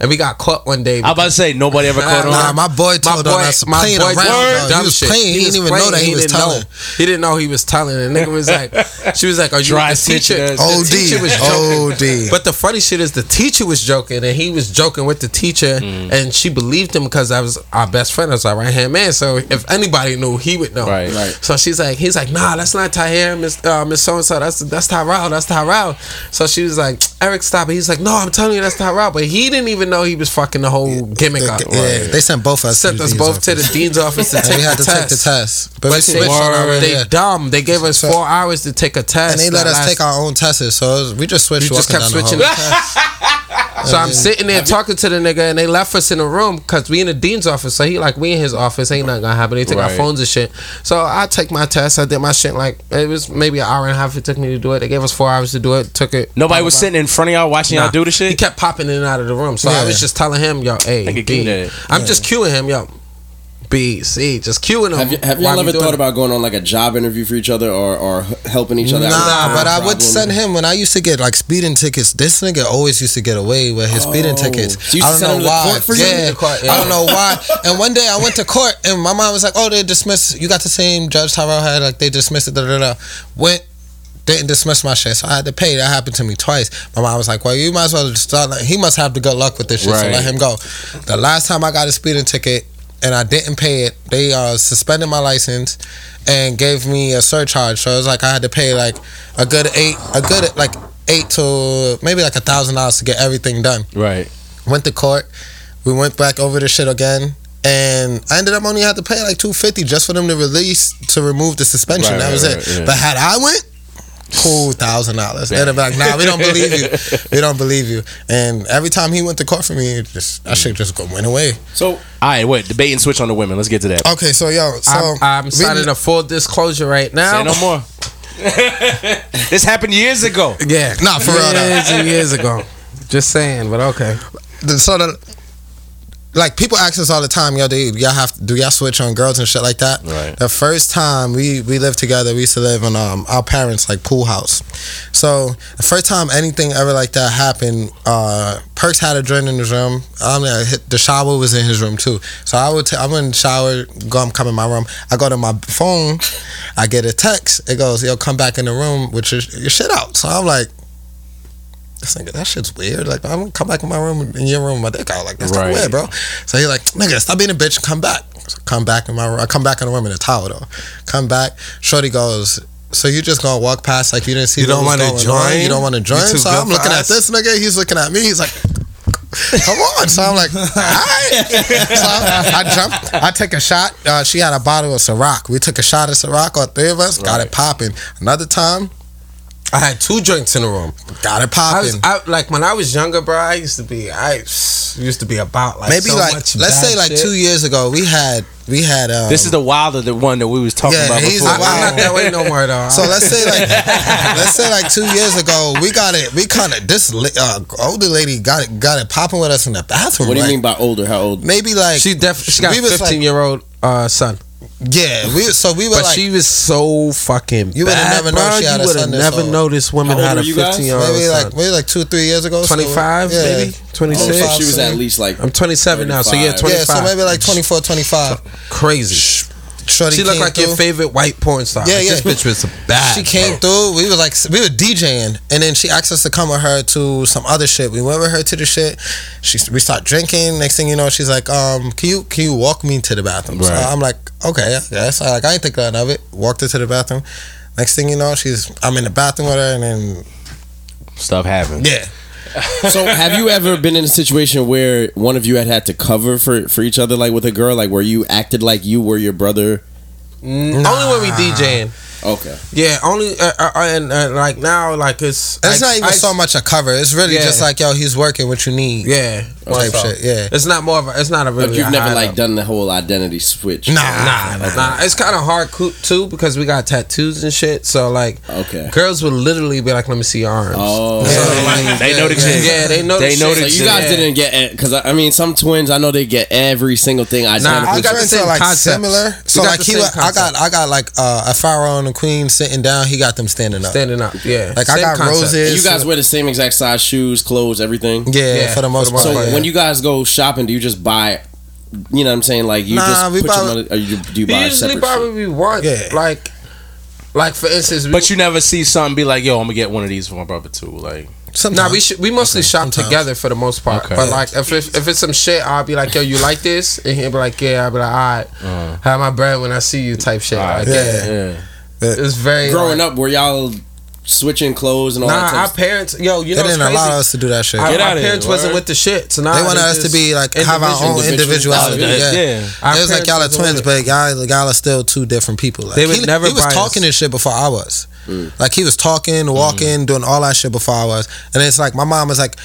And we got caught one day. I'm about to say nobody ever caught on. Nah, my boy told on us my playing around. though. He was playing. He didn't even know that he was telling. Know. He didn't know he was telling. And nigga was like, she was like, "Are you Dry the teacher?" snitching. The OD. teacher was joking. OD. But the funny shit is, the teacher was joking, and he was joking with the teacher, Mm. and she believed him because I was our best friend. I was our right hand man. So if anybody knew, he would know. Right. Right. So she's like, he's like, nah, that's not Tahir, Miss uh, Miss So and So. That's that's Tyrell. That's Tyrell. So she was like, Eric, stop it. He's like, no, I'm telling you, that's Tyrell. But he didn't even know he was fucking the whole gimmick up. Yeah, they sent both of us. Sent to us both dean's to the dean's office to take we had the to take the test. test, but, But they, already. they yeah. dumb. They gave us four hours to take a test. and they let us last- take our own tests, so was, we just switched. You just kept down the switching hall. the. So I'm sitting there talking to the nigga, and they left us in a room because we in the dean's office. So he like, we in his office, ain't nothing gonna happen. They take our phones and shit. So I take my test. I did my shit like it was maybe an hour and a half. It took me to do it. They gave us four hours to do it. Took it. Nobody Blah, was blah, sitting in front of y'all watching blah. y'all do the shit. He kept popping in and out of the room. So I was just telling him, yo, A, Nigga, B. keep that. I'm just cueing him, yo. B, C, just cueing him. Have, you, have while y'all ever thought it. about going on like a job interview for each other or, or helping each other out? Nah, but I would send him when I used to get like speeding tickets. This nigga always used to get away with his speeding Oh. tickets. So you I don't know why. for yeah, court, yeah. I don't know why. And one day I went to court and my mom was like, "Oh, they dismissed. You got the same judge Tyrell had. Like they dismissed it." Da da da. Went. Didn't dismiss my shit, so I had to pay. That happened to me twice. My mom was like, "Well, you might as well just start. Like, he must have the good luck with this shit, so let him go." The last time I got a speeding ticket and I didn't pay it, they uh, suspended my license and gave me a surcharge. So it was like I had to pay like a good eight, a good like eight to maybe like a thousand dollars to get everything done. Right. Went to court. We went back over the shit again. And I ended up only had to pay like two fifty just for them to release to remove the suspension. Right, that was right, it. right, yeah. But had I went, cool thousand dollars. They'd have like, nah, we don't believe you. We don't believe you. And every time he went to court for me, it just that shit just go went away. So All right, wait. Debate and switch on the women. Let's get to that. Okay, so yo, so I'm, I'm we- signing a full disclosure right now. Say no more. this happened years ago. Yeah, Nah, for real. Years and years ago. Just saying, but okay. So the sort of like people ask us all the time, yo, do y'all have do y'all switch on girls and shit like that? Right. The first time we we lived together, we used to live in um our parents like pool house. So the first time anything ever like that happened, uh Perks had a drink in his room. I mean, the shower was in his room too. So I would t- I the shower, go I'm come in my room. I go to my phone, I get a text. It goes, yo, come back in the room with your, your shit out. So I'm like. This nigga, that shit's weird. Like, I'm gonna come back in my room, in your room, my dick out. Like, that's Right. weird, bro. So he like, nigga, stop being a bitch. Come back. So come back in my room. I come back in the room in a towel though. Come back. Shorty goes. So you just gonna walk past like you didn't see? You don't wanna going on? join? You don't want to join? So I'm looking at this nigga. He's looking at me. He's like, come on. So I'm like, all right. So I, I jumped. I take a shot. Uh, she had a bottle of Ciroc. We took a shot of Ciroc. All three of us got it popping. Another time, I had two joints in the room. got it I was popping. I, like when I was younger, bro. I used to be I used to be about like Maybe so like much let's bad say like shit. two years ago, we had we had. Um, This is the wilder the one that we was talking Yeah, about he's before. a I, am not that way no more though. So let's say like let's say like two years ago, we got it. We kind of this la- uh, older lady got it got it popping with us in the bathroom. What do you like, mean by older? How old? Maybe like she definitely she got we a 15 like- year old uh, son, yeah. We so we were but like she was so fucking. You would've never known she had You a would have son this never old. noticed women had a were you guys? 15 year old maybe son. like maybe like two three years ago. so- 25 yeah. maybe 26. Oh, she was at least like I'm 27 now, so yeah, 25. Yeah, so maybe like 24, 25. crazy. Shorty She looked like your favorite white porn star. Yeah, Like, yeah. This bitch was bad. She came through. We were like, we were DJing, and then she asked us to come with her to some other shit. We went with her to the shit. She, we start drinking. Next thing you know, she's like, um, can you can you walk me to the bathroom? So I'm like, okay, yeah. So like, I ain't think nothing of it. Walked her to the bathroom. Next thing you know, she's I'm in the bathroom with her, and then Stuff happened. yeah, So, have you ever been in a situation where one of you had had to cover for for each other, like with a girl, like where you acted like you were your brother? Only when we DJing. Okay. Yeah, only uh, uh, and uh, like now, like it's. it's I- not even I- so much a cover. It's really Yeah. just like, yo, he's working. What you need? Yeah, type shit. Yeah. It's not more of a. It's not a really. But you've a never high like level. done the whole identity switch. Nah, Nah, nah, It's kind of hard co- too because we got tattoos and shit. So like, Okay. girls would literally be like, "Let me see your arms." Oh. So, like, They know the yeah, shit. Yeah, they know. They the know shit. the So you guys Yeah. didn't get it because I mean some twins I know they get every single thing Nah, identical. I Our got the friends same are like similar. So like he, I got. I got like uh, a pharaoh and a queen sitting down. He got them standing up. standing up. Yeah, Like I Same got concept. roses. you guys wear the same exact size shoes, clothes, everything. Yeah, Yeah, for the most for the most part. So yeah. when you guys go shopping, do you just buy? You know what I'm saying? Like you Nah, just we put buy- your money, or you, do you buy usually separate? buy shit? want. Yeah. like, like for instance, we, But you never see something be like, yo, I'm gonna get one of these for my brother too. Like, Sometimes. Nah, we should, we mostly shop sometimes. together for the most part. Okay. But like if, if if it's some shit, I'll be like, yo, you like this? And he'll be like, yeah. I'll be like, all right, Uh-huh. have my bread when I see you, type shit. Like, yeah, yeah. yeah. It's very Growing like, up, were y'all switching clothes and all Nah, that? our parents, yo, you they know, it's didn't crazy. allow us to do that shit. Our, Get our outta here, parents wasn't with the shit, so now they wanted us to be like have our own individual- individuality. Yeah, yeah. Our it was like y'all are twins, but y'all, y'all are still two different people. Like, They would he, never he was buy talking us. this shit before I was. Mm. Like he was talking, walking, mm. doing all that shit before I was, and it's like my mom was like.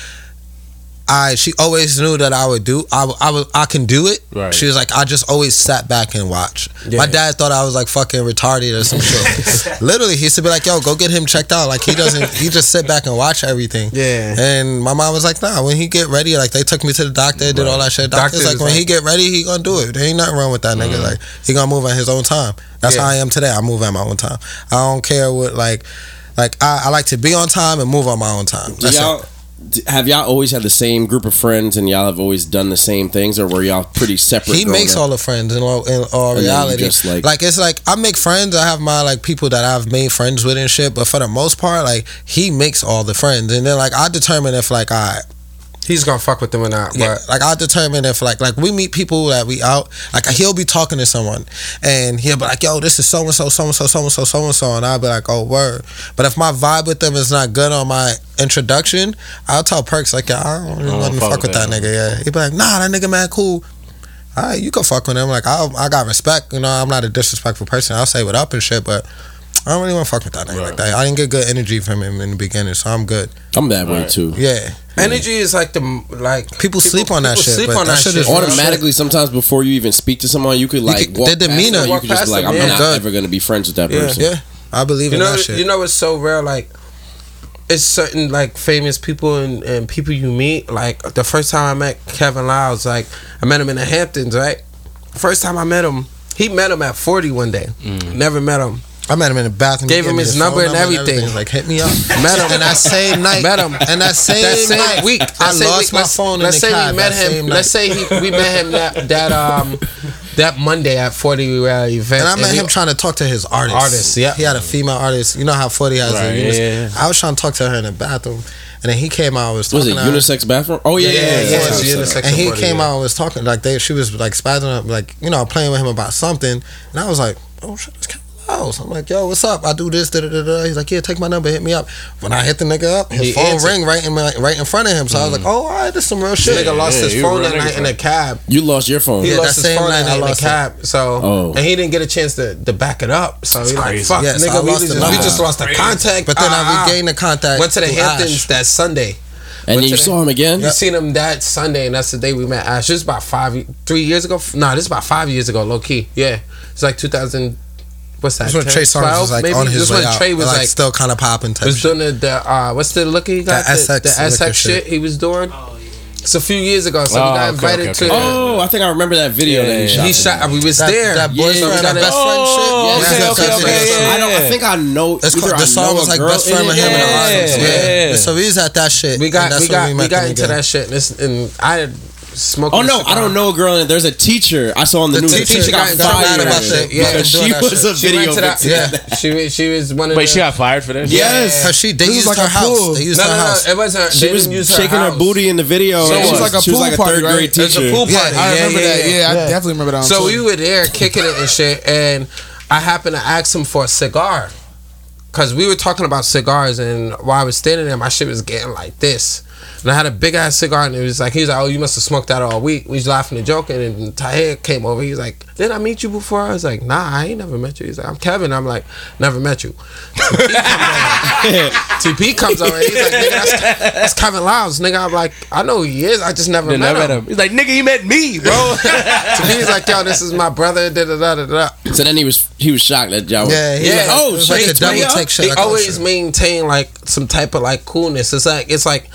I she always knew that I would do I I, would, I can do it. Right. She was like I just always sat back and watched. Yeah. My dad thought I was like fucking retarded or some shit. Literally, he used to be like, "Yo, go get him checked out." Like he doesn't. He just sit back and watch everything. Yeah. And my mom was like, "Nah, when he get ready, like they took me to the doctor, did all that shit. Doctor's Doctor like, is when like- he get ready, he gonna do it. There ain't nothing wrong with that nigga. Mm. Like he gonna move at his own time. That's Yeah. how I am today. I move at my own time. I don't care what like, like I, I like to be on time and move on my own time. Do That's y'all it. Have y'all always had the same group of friends and y'all have always done the same things, or were y'all pretty separate? He makes up? all the friends in all, in all And then you reality. just, like- like, it's like I make friends. I have my like people that I've made friends with and shit. But for the most part, like he makes all the friends, and then like I determine if like I He's gonna fuck with them or not. yeah, But like I'll determine if like like we meet people that we out like he'll be talking to someone and he'll be like yo this is so and so so and so so and so so and so and I'll be like oh word but if my vibe with them is not good on my introduction I'll tell Perks like yeah I don't really want to fuck fuck with with that that. nigga yeah he'd be like nah that nigga man cool all right you can fuck with him like I I got respect you know I'm not a disrespectful person I'll say what up and shit but I don't really want to fuck with that nigga like that I didn't get good energy from him in the beginning so I'm good I'm that way Right. too. yeah energy is like the like People sleep on that people shit, Sleep but on that that, shit shit. is bro. Automatically, sometimes before you even speak to someone, you could like could- walk their past demeanor. them, You Walk could just be like, them, I'm yeah. not Good. ever gonna be friends with that Yeah. person. yeah I believe You in know, that shit you know, it's so rare. Like, it's certain like famous people and, and people you meet. Like the first time I met Kevin Liles, like I met him in the Hamptons. Right, first time I met him, he met him at 40 one day. Mm. Never met him. I met him in the bathroom. Gave him me his the number phone and everything. He's Like, hit me up. Met him and that same night. Met him. And that same, that same night, week. I that same lost week, my let's- phone Let's in say the cab we met him. Let's say he, we met him that that um that Monday at forty uh, event. And I met we- him trying to talk to his artist. Artist, yeah. He had a female artist. You know how Forty has Right, a yeah, yeah, yeah. I was trying to talk to her in the bathroom. And then he came out and was Was it to her. unisex bathroom? Oh yeah, yeah, yeah. yeah, yeah, yeah, yeah. unisex. And he Forty, came yeah. out and was talking like they she was like spazzing up like you know playing with him about something and I was like oh shit this Kevin house. I'm like, yo, what's up? I do this, da da da da. He's like, yeah, take my number, hit me up. When I hit the nigga up, his He phone answered. ring right in my, right in front of him. So I was like, oh, all right, this some real This shit. nigga lost yeah, his phone that night in a cab. You lost your phone. He Yeah, lost that his same phone night that night in the lost it. cab. So Oh. and he didn't get a chance to, to back it up. So he's like, fuck, Yes, I nigga, we lost just, we just lost the contact. But then Ah, I regained the contact. Went to the through Hamptons that Sunday. and then you saw him again. You seen him that Sunday, and that's the day we met Ash. This is about five, three years ago. Nah, this is about five years ago, low key. Yeah, it's like 2000. What's that? That's when 10, Trey Songz 12, was like maybe? on his This way when out. Trey was like, like, still kind of popping type was shit. doing the, the uh, what's the look he got? The SX the, SX shit. shit. he was doing. It's a few years ago, so Oh, we got okay, invited okay, to. Oh, I think I remember that video Yeah, that he shot. he shot. We was That, there. that Yeah, boyfriend, so that got best it- friend Oh, shit. okay, Yeah, okay, that's- okay, that's- yeah. I don't. I think I know. It's either called, I the song know was like girl best friend in with it, him and the Yeah, artist. yeah. Yeah. So we was at that shit. We got we got we met got into again. that shit, and, and I had. Oh a no, I don't know a girl in it. There's a teacher I saw on the, The news. The teacher teacher got got fired for about that that. shit. Yeah, because she that was shit. a She video went that. victim. Yeah, she was- she was one of Wait, the. she got fired for that? Yes. Cause she they This is used like her a house. pool. They used No, her no, no, house. it wasn't. She was didn't use shaking her booty in the video. So and it was like a she was pool like a party, third right? grade It was a teacher. pool Yeah, party. I Yeah, remember yeah, that. yeah. Yeah, I definitely remember that. So we were there kicking it and shit, and I happened to ask him for a cigar, cause we were talking about cigars, and while I was standing there, my shit was getting like this. And I had a big ass cigar, and it was like he was like, "Oh, you must have smoked that all week." We was laughing and joking, and Tahir came over. He's like, "Did I meet you before?" I was like, "Nah, I ain't never met you." He's like, "I'm Kevin." I'm like, "Never met you." TP comes over. He's like, "Nigga, that's, that's Kevin Liles, nigga." I'm like, "I know who he is. I just never met I him." met him. He's like, nigga, he met me, bro. TP's like, "Yo, this is my brother." Da da da da da. So then he was he was shocked that y'all. Yeah, he Yeah. like, Oh, it was shit, like a double way take shit. He oh, always shit. maintain like some type of like coolness. It's like it's like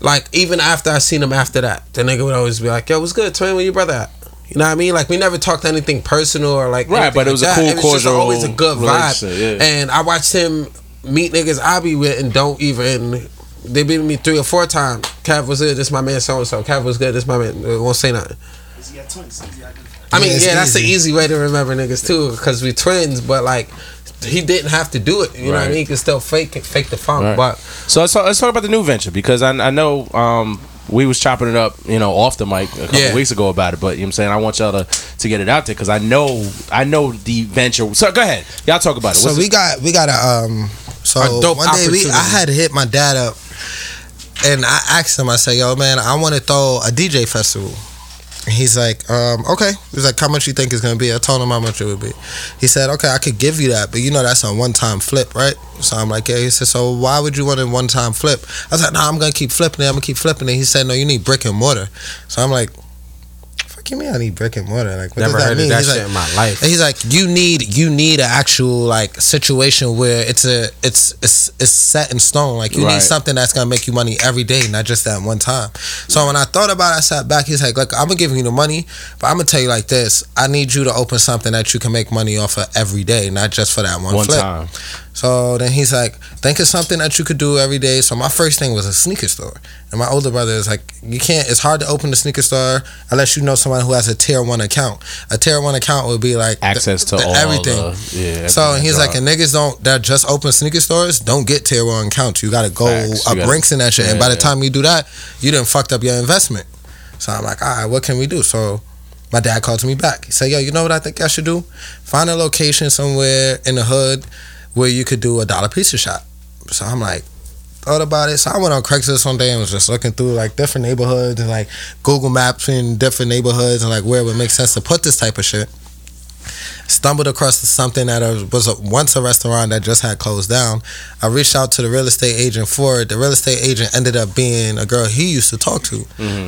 like even after I seen him after that, the nigga would always be like, "Yo, what's good? Twin, where your brother at?" You know what I mean? Like we never talked anything personal or like Right, but it was a like cool, that. It was just always a good vibe. yeah. And I watched him meet niggas I be with and don't even. They beat me three or four times. Cav was good. This my man so and so. Cav was good. This my man. Won't say nothing. I mean, Yeah, yeah, that's the easy. easy way to remember niggas too, because we twins. But like, he didn't have to do it. You know what I mean? He could still fake it, fake the funk. Right. But So let's talk, let's talk about the new venture because I, I know um, we was chopping it up, you know, off the mic a couple Yeah. weeks ago about it. But you know what I'm saying I want y'all to, to get it out there because I know I know the venture. So go ahead, y'all talk about it. So we it- got we got a um so A dope one day we. I had to hit my dad up and I asked him I said yo man I want to throw a DJ festival and he's like um okay. He's like how much you think it's gonna be? I told him how much it would be. He said okay I could give you that but you know that's a one time flip right? So I'm like yeah. He said so why would you want a one time flip? I was like nah I'm gonna keep flipping it. I'm gonna keep flipping it. He said no you need brick and mortar. So I'm like fuck me, I need brick and mortar like what never does that heard mean of that He's shit like, in my life. he's like, you need you need an actual like situation where it's a it's it's, it's set in stone. Like you Right. need something that's gonna make you money every day, not just that one time. So when I thought about it, I sat back. He's like, look, I'm gonna give you the money, but I'm gonna tell you like this: I need you to open something that you can make money off of every day, not just for that one, one flip. time. So then he's like, think of something that you could do every day. So my first thing was a sneaker store. And my older brother is like, you can't, it's hard to open a sneaker store unless you know someone who has a tier one account. A tier one account would be like the- Access to the everything. The, yeah. So he's like, and niggas don't that just open sneaker stores don't get tier one accounts. You gotta go Facts. Up gotta- ranks in that shit. and by the time you do that, you done fucked up your investment. So I'm like, all right, what can we do? So my dad called me back. He said, yo, you know what I think I should do? Find a location somewhere in the hood where you could do a dollar pizza shop. So I'm like, thought about it. So I went on Craigslist one day and was just looking through like different neighborhoods and like Google Maps in different neighborhoods and like where it would make sense to put this type of shit. Stumbled across something that was a, once a restaurant that just had closed down. I reached out to the real estate agent for it. The real estate agent ended up being a girl he used to talk to.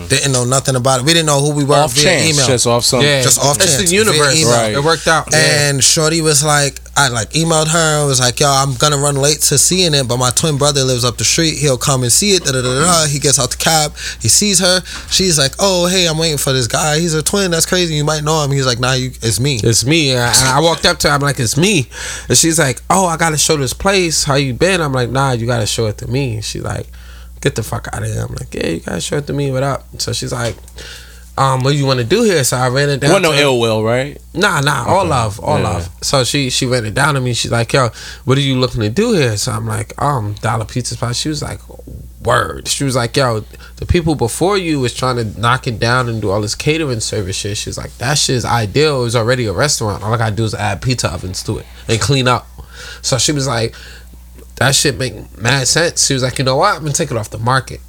Didn't know nothing about it. We didn't know who we were Mm-hmm. off via chance, email. just off some. yeah, just off it's chance, the universe. Right. It worked out. Yeah. And Shorty was like, I like emailed her and was like, yo, I'm gonna run late to seeing it, but my twin brother lives up the street. He'll come and see it. Da, da, da, da. He gets out the cab. He sees her. She's like, oh, hey, I'm waiting for this guy. He's a twin. That's crazy. You might know him. He's like, nah, you, it's me. It's me. And I, walked up to her. I'm like, it's me. And she's like, oh, I gotta show this place. How you been? I'm like, nah, you gotta show it to me. And she's like, get the fuck out of here. I'm like, yeah, you gotta show it to me. What up? So she's like, um, what do you want to do here? So I ran it down. Wasn't no ill will, right? Nah, nah, all love, all Yeah. love. So she she ran it down to me. She's like, "Yo, what are you looking to do here?" So I'm like, "Um, dollar pizza spot." She was like, word. She was like, yo, the people before you was trying to knock it down and do all this catering service shit. She was like, that shit is ideal. It was already a restaurant. All I gotta do is add pizza ovens to it and clean up. So she was like, that shit make mad sense. She was like, you know what? I'm gonna take it off the market.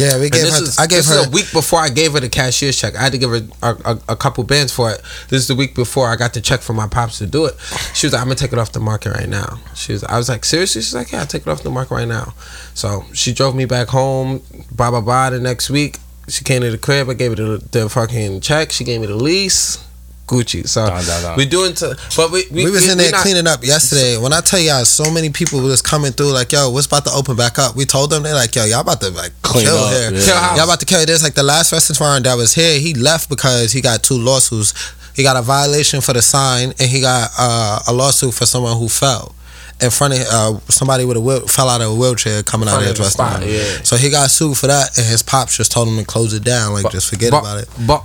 Yeah, we gave her. is, I gave this her. a week before I gave her the cashier's check. I had to give her a, a, a couple bands for it. This is the week before I got the check from my pops to do it. She was like, "I'm gonna take it off the market right now." She was. I was like, "Seriously?" She's like, "Yeah, I'll take it off the market right now." So she drove me back home. Blah blah blah. The next week, she came to the crib. I gave her the, the fucking check. She gave me the lease. Gucci. So Dun, dun, dun. we doing to, but we we, we was in there not- cleaning up yesterday. When I tell y'all, so many people was coming through. Like, yo, what's about to open back up? We told them they're like, yo, y'all about to like Clean kill up, here. yeah. Kill. Y'all about to kill. There's like the last restaurant that was here. He left because he got two lawsuits. He got a violation for the sign, and he got uh, a lawsuit for someone who fell. In front of uh, somebody with a wheel, fell out of a wheelchair coming out of front his of spot, restaurant. yeah. So he got sued for that, and his pops just told him to close it down. Like, just forget but, about it. But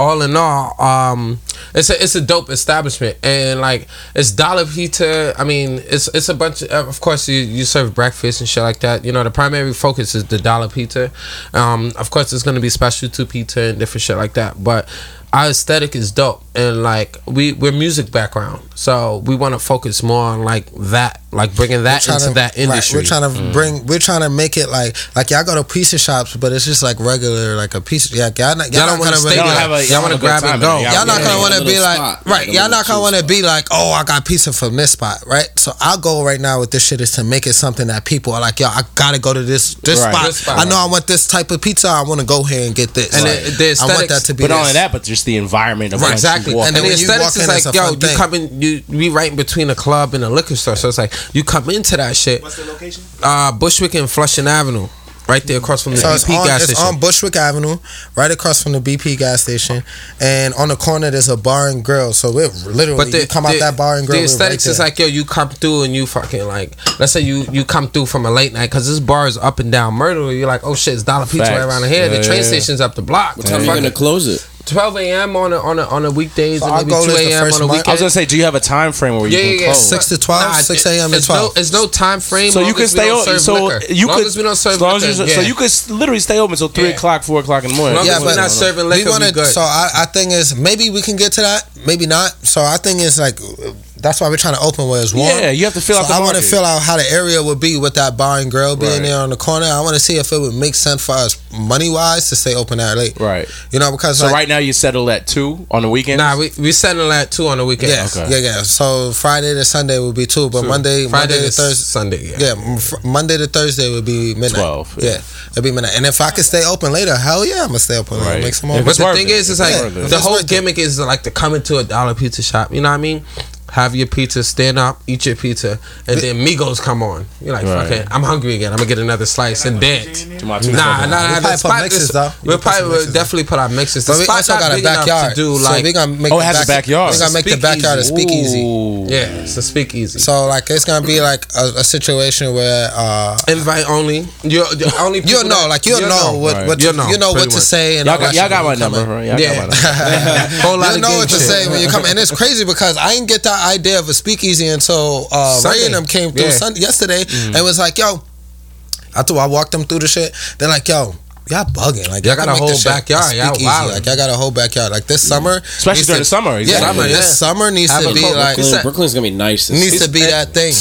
all in all, um, it's a it's a dope establishment, and like it's Dollar Pizza. I mean, it's it's a bunch. Of, of course, you you serve breakfast and shit like that. You know, the primary focus is the Dollar Pizza. Um, of course, it's gonna be specialty pizza and different shit like that, but. Our aesthetic is dope, and like we we're music background, so we want to focus more on like that, like bringing that into to- that right, industry. we're trying to mm. bring. We're trying to make it like like y'all go to pizza shops, but it's just like regular, like a pizza. Yeah, y'all not, y'all Y'all don't wanna gonna stay really, Y'all there. Y'all y'all wanna have a good grab and go. in it. Y'all not Yeah, gonna like want to be little like spot, right. like y'all not gonna want to be like, oh, I got pizza from this spot, right? So our goal right now with this shit is to make it something that people are like, yo, I gotta go to this this, Right. spot. This spot, I know right. I want this type of pizza. I want to go here and get this. And Like, the- the I want that to be. But not only that, but just the environment of Right, like, exactly. walk And And the aesthetics is like, yo, you thing. come in, you we right in between a club and a liquor store, so it's like you come into that shit. What's the location? Uh, Bushwick and Flushing Avenue, right there across from the So it's BP on, gas it's station. on Bushwick Avenue, right across from the BP gas station, and on the corner there's a bar and grill. So we're literally but the, you come out that bar and grill. The aesthetics right is like, yo, you come through and you fucking like, let's say you you come through from a late night because this bar is up and down Myrtle. You're like, oh shit, it's Dollar Pizza right around here. Yeah, the train yeah, yeah. station's up the block. What time are you Fucking gonna close it? 12 a.m. on a on a on a weekdays So and maybe 2 is the a.m. on a month- weekend. I was gonna say, do you have a time frame where you Yeah, can yeah, yeah. close? Six to 12, nah, 6 a.m. to it's 12. No, it's no time frame. So you can stay open. So liquor. you long could, as we don't serve as long as liquor, you- so you could literally stay open until three Yeah. o'clock, four o'clock in the morning. Long yeah, as we're but not serving liquor, we want to. good. So I, our thing is maybe we can get to that, maybe not. So I think is like that's why we're trying to open where it's warm. Yeah, you have to fill so out the I want to fill out how the area would be with that bar and grill being Right. there on the corner. I want to see if it would make sense for us money wise to stay open that late. Right. You know, because So like, right now you settle at two on the weekend. Nah, we we settle at two on the weekend. yeah, Okay. yeah, yeah. So Friday to Sunday would be two, but Monday, Friday Monday to to Thursday. Sunday. Yeah. Yeah, fr- Monday to Thursday would be midnight. 12, Yeah. yeah. it'd be midnight. And if I could stay open later, hell yeah, I'm gonna stay open later. Right. Make some more. But the thing it. is, it's like Yeah, worth it. the whole gimmick is like to come into a dollar pizza shop. You know what I mean? Have your pizza, stand up, eat your pizza, and then Migos come on. You're like, Right. okay, I'm hungry again. I'm gonna get another slice and dance. To Nah, nah, seconds. nah. We'll probably put mixes, is- though. We'll We'll put probably some will mixes, definitely put our mixes. The But we spot's also not got a big enough backyard. to do so like we gonna make Oh, the it has a backyard. We gonna make the backyard a speakeasy. Ooh. yeah, it's a speakeasy. So like it's gonna be like a, a situation where uh, Invite only. You the only you'll people know, like you'll know what, right. what You'll you know, you know what to say and Y'all got, y'all got my when you come number, right? Y'all Yeah. got my number. Whole lot You of know what to say when you come, and it's crazy because I didn't get that idea of a speakeasy until uh, Ray and them came through Yeah. Sunday, yesterday and was like, "Yo," after I walked them through the shit. They're like, "Yo." Y'all bugging like Y'all can got a whole backyard. Y'all speakeasy. wildin'. Like y'all got a whole backyard. Like this summer, Especially during to- the summer. Yeah, Exactly. this summer needs Have to be cold like Brooklyn, Brooklyn's gonna be nice. this needs season. to be that thing.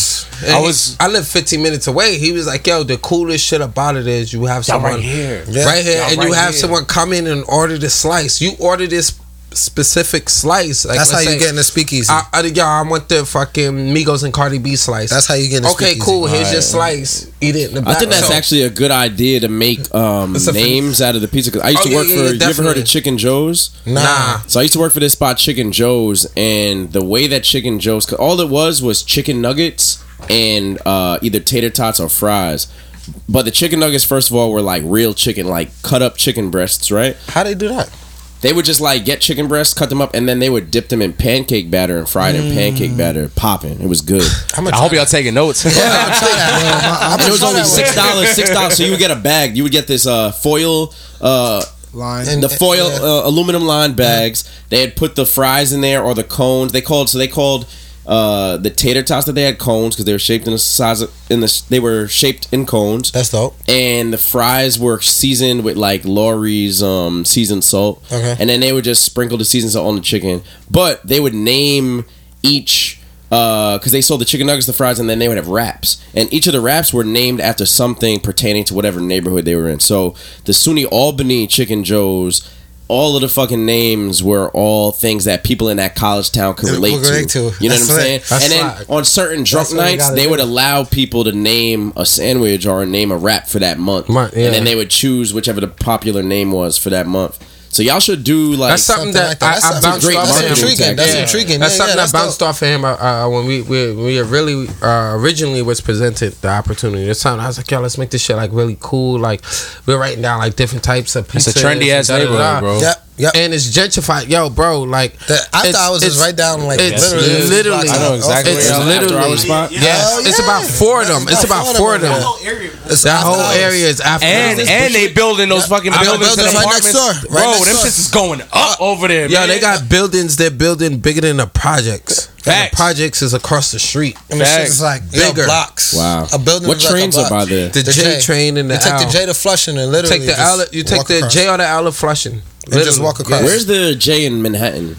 And I he- was- I live 15 minutes away. He was like, "Yo, the coolest shit about it is you have someone right here. Yeah. right here, Y'all and you have here. someone come in and order the slice. You order this specific slice. Like, That's how you get in the speakeasy. I, I, yo, I want the fucking Migos and Cardi B slice. That's how you get in okay, speakeasy. cool. Here's your slice. Eat it in the back. I think that's So- actually a good idea to make um, It's a- names out of the pizza. 'Cause I used Oh, to yeah, work yeah, for. yeah, you ever heard of Chicken Joe's? nah. So I used to work for this spot, Chicken Joe's, and the way that Chicken Joe's, all it was was chicken nuggets and uh, either tater tots or fries. But the chicken nuggets, first of all, were like real chicken, like cut up chicken breasts, right? How do they do that? They would just like get chicken breasts, cut them up, and then they would dip them in pancake batter and fry it in pancake batter, popping. It was good. I'm I hope y'all taking notes. I'm gonna try that. bro. I'm And it was only six dollars, six dollars. So you would get a bag. You would get this uh, foil, uh, Line. And- the foil yeah. uh, aluminum lined bags. They had put the fries in there or the cones. They called so they called Uh, the tater tots that they had cones because they were shaped in the size of, in the they were shaped in cones, That's dope. and the fries were seasoned with like Lawry's um seasoned salt, Okay. and then they would just sprinkle the seasoned salt on the chicken. But they would name each because they sold the chicken nuggets, the fries, and then they would have wraps, and each of the wraps were named after something pertaining to whatever neighborhood they were in. So the SUNY Albany Chicken Joe's. All of the fucking names were all things that people in that college town could Yeah, relate to. to. You know That's what I'm saying? That's and then fire. on certain drunk nights, they do. would allow people to name a sandwich or name a wrap for that month, Month, yeah. and then they would choose whichever the popular name was for that month. So y'all should do like That's something, Something that, like that. I, That's- I bounced great off marketing him. intriguing. That's Yeah. intriguing. That's Yeah, something yeah, that bounced off of him uh, uh, when we, we we really uh, originally was presented the opportunity. This time I was like, yo, let's make this shit like really cool. Like we're writing down like different types of It's pizzas. a trendy ass and neighborhood, bro. Yep. Yep. And it's gentrified, yo, bro. Like The- I thought it was just right down like it's literally. literally. I know exactly It's where y'all- literally. After Hour spot? Yes, Hell it's about four of them. It's about four of them. That whole after hours. area is after. And and they building those fucking I got buildings, buildings and right next apartments. door, right Bro, next them door. shits is going up over there. Yo, man. they got buildings. They're building bigger than the projects. And Facts. the projects is across the street. And the shit Facts. is like Bigger. bigger blocks. Wow. A building. What is like a trains are by there? The, J, train and the You take the J to Flushing and literally take the just L. You take the. J or the L of Flushing. And just walk across. Where's the J in Manhattan?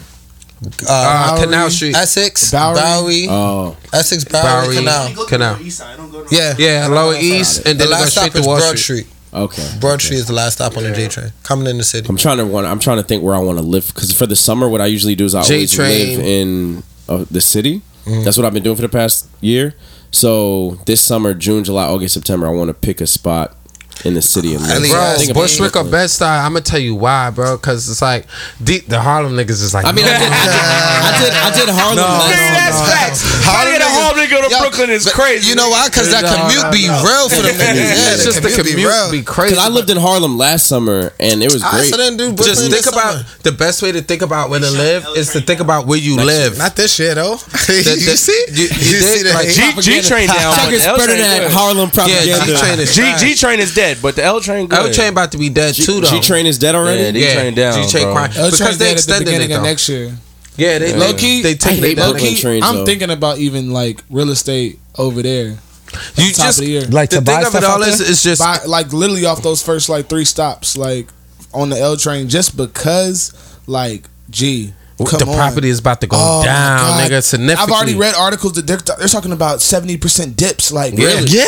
uh, Bowery. Canal Street? Essex, Bowery. Bowery, Oh, Essex, Bowery, Bowery. Canal. Canal. Yeah, Yeah, Lower East, and The then it goes last straight stop is Wall Broad Street. Street. okay. Broad Street is the last stop on the J train coming in the city. I'm trying to want. I'm trying to think where I want to live because for the summer, what I usually do is I J always train. live in uh, the city. Mm-hmm. That's what I've been doing for the past year. So this summer, June, July, August, September, I want to pick a spot in the city of live. Ellie, Bro, Think Bushwick or Bed Stuy, I'm gonna tell you why, bro. Because it's like deep, the Harlem niggas is like. I mean, I did, I did, I did Harlem. last Nigga, that's facts. How to get a home to go to Yo, Brooklyn is but crazy. You know why? Because that No, commute no, be no. real for them niggas. Yeah, it's just the commute be real. be crazy. Because I lived in Harlem last summer and it was I great. said then do Brooklyn Just this think about summer. the best way to think about where to live is to think about where you live. Not this shit though. The- the- you see? you- you did, the like, hate? G, G train down. Check but is the L better train than good. Harlem Yeah, propaganda. G train is G. G train is dead, but the L train good. L train about to be dead too though. G train is dead already. Yeah, G train down. G train bro. crying L because they dead at the extended beginning it of though. next year. Yeah, they Low key, they take I hate it down. Brooklyn trains. I'm though. thinking about even like real estate over there. You top just of the. Like the to buy thing of stuff it all is it's just By, like literally off those first like three stops, like on the L train, just because like, gee, come the on. property is about to go Oh, down, nigga. Significantly. I've already read articles that they're, they're talking about seventy percent dips. Like Yeah. really, Yeah.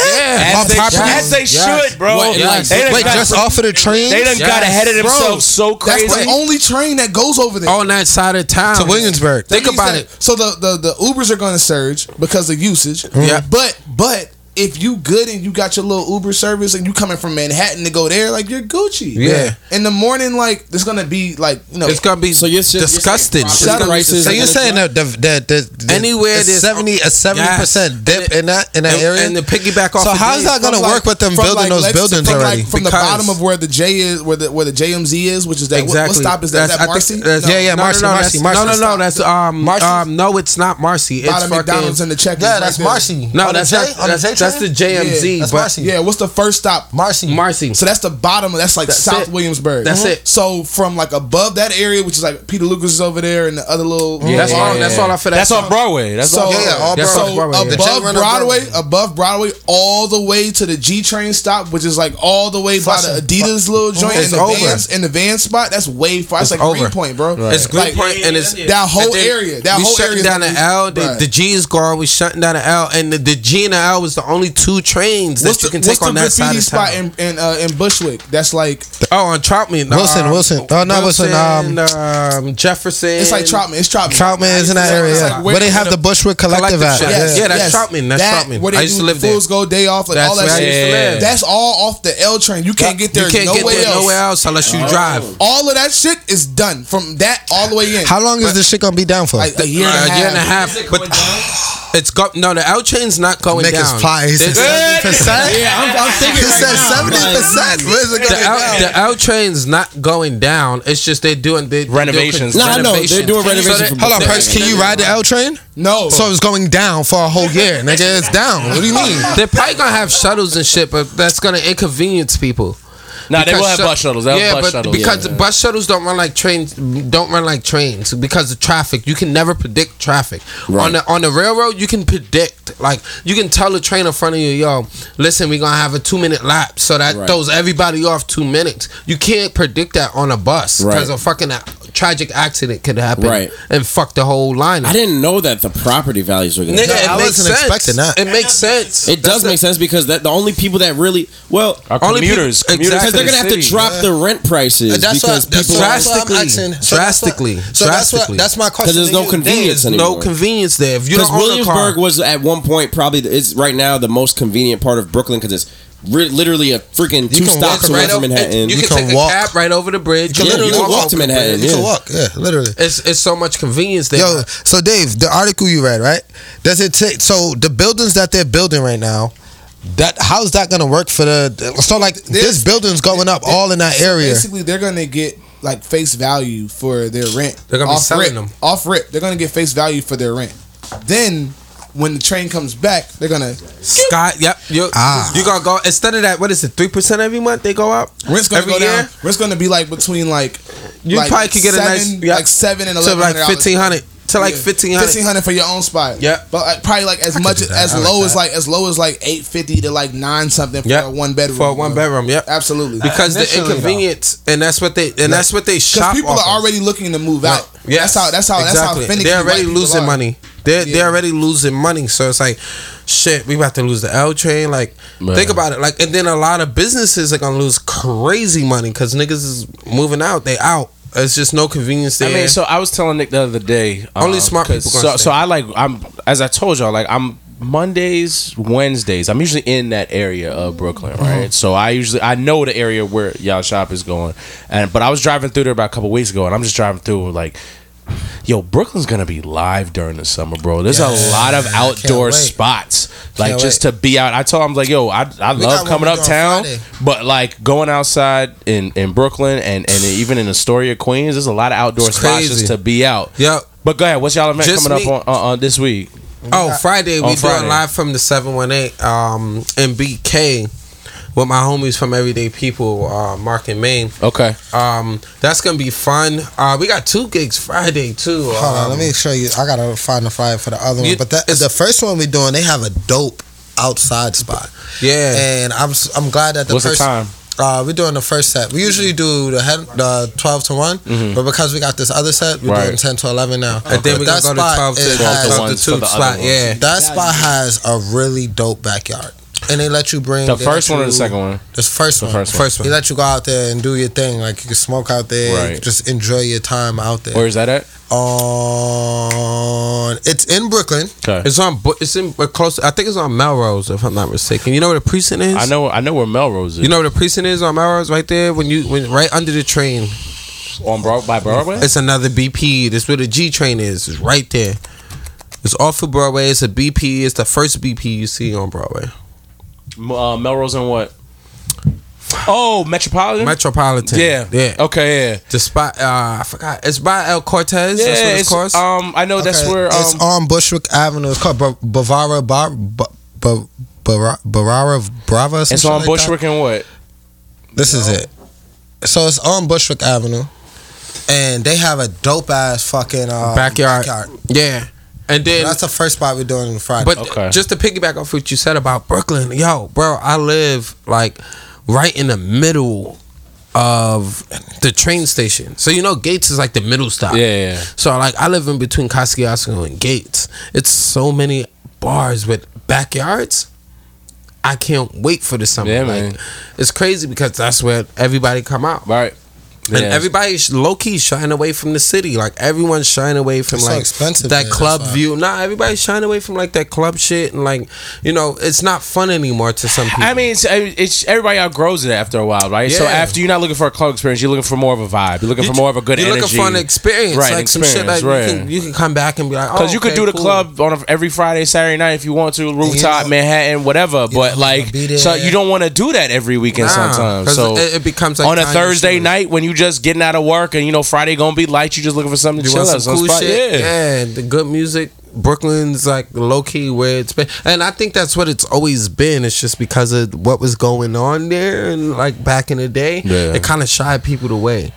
As they, property- as they Yes. should, bro. What, Like, like, they done Wait, got, just off of the train they done got ahead of Bro, themselves so crazy. That's the only train that goes over there. on that side of town to Williamsburg. That Think about that- it. So the, the the Ubers are going to surge because of usage. Yeah. But but if you good and you got your little Uber service and you coming from Manhattan to go there, like you're Gucci. Yeah. In the morning, like there's gonna be like you know It's gonna be So you're saying- you're saying disgusted. It's gonna prices So you're saying that the, the, the, the Anywhere a there's- seventy a seventy percent Yes. dip in that in that and, area, and the piggyback off. so how's that gonna from, work with them from, building those buildings from, already? Like, from the bottom of where the J is, where the where the JMZ is, which is that Exactly. what, stop is that? Is That's- that I think Marcy? that's- Yeah, yeah, no, Marcy, no, no, Marcy, Marcy. No, no, no. That's um, um, no, it's not Marcy. It's By the fucking. McDonald's and the check. yeah, that's Marcy. no, that's J- on the that's, J that's the train? JMZ. That's but Marcy. Yeah, what's the first stop? Marcy. Marcy. So that's the bottom. That's like That's South it. Williamsburg. That's uh-huh. it. So from like above that area, which is like Peter Luger is over there, and the other little. Yeah, that's all. That's all I feel. That's on Broadway. That's So, on Yeah, yeah, all That's Broadway. off Broadway, yeah. The J above run up Broadway, Broadway. above Broadway, all the way to the G train stop, which is like all the way by the Adidas little joint It's and the vans and the van spot. That's way far. It's, It's like over. Greenpoint, bro. It's Like, and it's that whole and then area. That we whole shutting down the L. The, G is gone. We shutting down the L, and the, the G and the L was the only two trains that What's you can what's take on that side graffiti of spot town. in in, uh, in Bushwick? That's like oh, on Troutman. Wilson, um, Wilson. Oh, no, Wilson, um, um, Jefferson. it's like Troutman. It's Troutman. Troutman is in that It's area. like yeah. where- where they have the Bushwick Collective at. Collective shit. Yeah. Yes, Yeah, that's yes. Troutman. That's That- Troutman. Where they I used do to live Fools there. go day off, like That's all that where I shit. used to live. That's all off the L train. You can't get there You can't no get way there else. nowhere else unless you drive. All of that shit is done from that all the way in. How long is this shit gonna be down for? like a year and a half. year and a half. But it's go no. The L train's not going down. Pie. He said seventy percent. Yeah, I'm, I'm thinking He right said now, seventy like, percent. Where's it The gonna L, go? the L train's not going down. It's just they're doing they, they're Renovations. doing No, I know. They're doing renovations they- for Hold on, They- Perks. Can you ride the L train? No. So it's going down for a whole year, nigga. It's down. What do you mean? They're probably gonna have shuttles and shit, but that's gonna inconvenience people. Nah, they Because will have shu- bus shuttles. They'll have yeah, bus but shuttles. because Yeah. bus shuttles don't run like trains, don't run like trains because of traffic. You can never predict traffic Right. on the on the railroad. You can predict, like you can tell the train in front of you, yo, listen, we're gonna have a two minute lap, so that Right. throws everybody off two minutes. You can't predict that on a bus Right. because a fucking a- tragic accident could happen Right. and fuck the whole line. I didn't know that the property values were going to. Nigga, to it I makes wasn't sense. expecting that. It makes sense. It does That's make sense because that the only people that really well Our Only people- commuters, commuters exactly. Because they're gonna have to drop the rent prices That's because what, that's people what- that's what I'm Drastically. asking. So that's what- Drastically. So that's what Drastically. that's my question. because there's no convenience There's anymore. no convenience there. If you Because don't own a car, Williamsburg was at one point probably is right now the most convenient part of Brooklyn because it's ri- literally a freaking two stops walk away right from Manhattan. You, You can, can take walk. a cab right over the bridge. can literally walk over to Manhattan, bridge. You Yeah. can walk, yeah, literally. It's it's so much convenience there. Yo, so Dave, the article you read, right? Does it say so? The buildings that they're building right now, that how's that gonna work for the? So like this building's going up all in that So area. Basically, they're gonna get like face value for their rent. They're gonna be Off selling rip. them. off rip. They're gonna get face value for their rent. Then, when the train comes back, they're gonna Sky, yep. You, Ah. you gonna go instead of that? What is it? Three percent every month they go up. rent's gonna every go year. down. Rent's gonna be like between like You like probably could get a nice yeah, like seven and to eleven like hundred fifteen hundred to like fifteen hundred. Fifteen hundred for your own spot. Yeah. but like, probably like as much as I like low as like as low as like eight fifty to like nine something for Yeah, a one bedroom. for a one bro. bedroom. Yep. Absolutely. Because the Initially, though. inconvenience, and that's what they, and that's what they Because shop. people off are of. already looking to move out. Yeah, That's how. That's how. That's how Exactly. They're already losing are. money. They're Yeah. they're already losing money. So it's like, shit, we about to lose the L train. Like, Man. think about it. Like, and then a lot of businesses are gonna lose crazy money because niggas is moving out. They out. It's just no convenience there. I mean, so I was telling Nick the other day. Only um, smart people So, so I like I'm as I told y'all like I'm Mondays, Wednesdays. I'm usually in that area of Brooklyn, Mm-hmm. right? So I usually I know the area where y'all shop is going, and but I was driving through there about a couple weeks ago, and I'm just driving through like. Yo, Brooklyn's gonna be live during the summer, bro. There's a lot of outdoor spots, like Can't just wait. to be out. I told him like, yo, I, I got love coming uptown, but like going outside in in Brooklyn and and even in Astoria, Queens, there's a lot of outdoor It's spots crazy. just to be out. Yep. But go ahead, what's y'all event Just coming me- up on, on, on this week? Oh, Friday we On doing live from the seven one eight um in BK with my homies from Everyday People, uh, Mark and Maine. Okay. Um, that's gonna be fun. Uh, we got two gigs Friday too. Hold on, Um, let me show you. I gotta find the flyer for the other You- one. But that, the first one we're doing, they have a dope outside spot. Yeah. and I'm I'm glad that the What's the first time? Uh, we're doing the first set. We usually do the head, the twelve to one, but because we got this other set, we're Mm-hmm. Right. doing ten to eleven now. And then we But gonna go to spot, twelve to 12 to has- one. twelve to ones two the other slot. ones. Yeah. That spot has a really dope backyard, and they let you bring The first let one or the second one? The first one. first one. First They one. let you go out there and do your thing. Like you can smoke out there, Right. just enjoy your time out there. Where is that at? on it's in Brooklyn. Okay. It's on. Bu- It's in uh, close. I think it's on Melrose, if I'm not mistaken. You know where the precinct is? I know I know where Melrose is. You know where the precinct is on Melrose, right there. When you when right under the train, on Broad by Broadway. it's another BP. That's where the G train is. It's right there. It's off of Broadway. It's a BP. It's the first BP you see on Broadway. Uh, Melrose and what? Oh, Metropolitan. Metropolitan. Yeah. Yeah. Okay. Yeah. The spot. Uh, I forgot. It's by El Cortez. Yeah. that's what it's, it's, called. um, I know that's Okay, where. it's Um, on Bushwick Avenue. It's called Ba- Bavara Bar Ba- Ba- Bara- Barara Brava. it's on like Bushwick and what? that. This is it. So it's on Bushwick Avenue, and they have a dope ass fucking uh, backyard. Yeah. And then That's the first spot we're doing on Friday. But Okay. just to piggyback off what you said about Brooklyn, yo, bro, I live like right in the middle of the train station. So you know Gates is like the middle stop. Yeah, yeah. So like I live in between Kosciuszko and Gates. It's so many bars with backyards. I can't wait for the summer. Yeah, like, man. It's crazy because that's where everybody come out. Right. And Yeah. everybody's low key shying away from the city. Like everyone's shying away from It's so like expensive that there, club view. Nah, everybody's shying away from like that club shit and like you know it's not fun anymore to some people. I mean, it's, it's everybody outgrows it after a while, right? So after you're not looking for a club experience, you're looking for more of a vibe. You're looking for more of a good You're energy. looking for an experience, right? like some shit experience, like right. you, can, you can come back and be like, Because oh, you could oh, do the cool. club on a, every Friday, Saturday night if you want to, rooftop, know- Manhattan, whatever. But know, like, be so you don't want to do that every weekend Nah, sometimes. 'cause So it, it becomes like on a Thursday night when you just getting out of work and you know Friday gonna be light, you just looking for something to You chill some some cool spot. shit? Yeah. Yeah, the good music. Brooklyn's like low key where it's been, and I think that's what it's always been. It's just because of what was going on there, and like back in the day, Yeah. it kind of shied people away.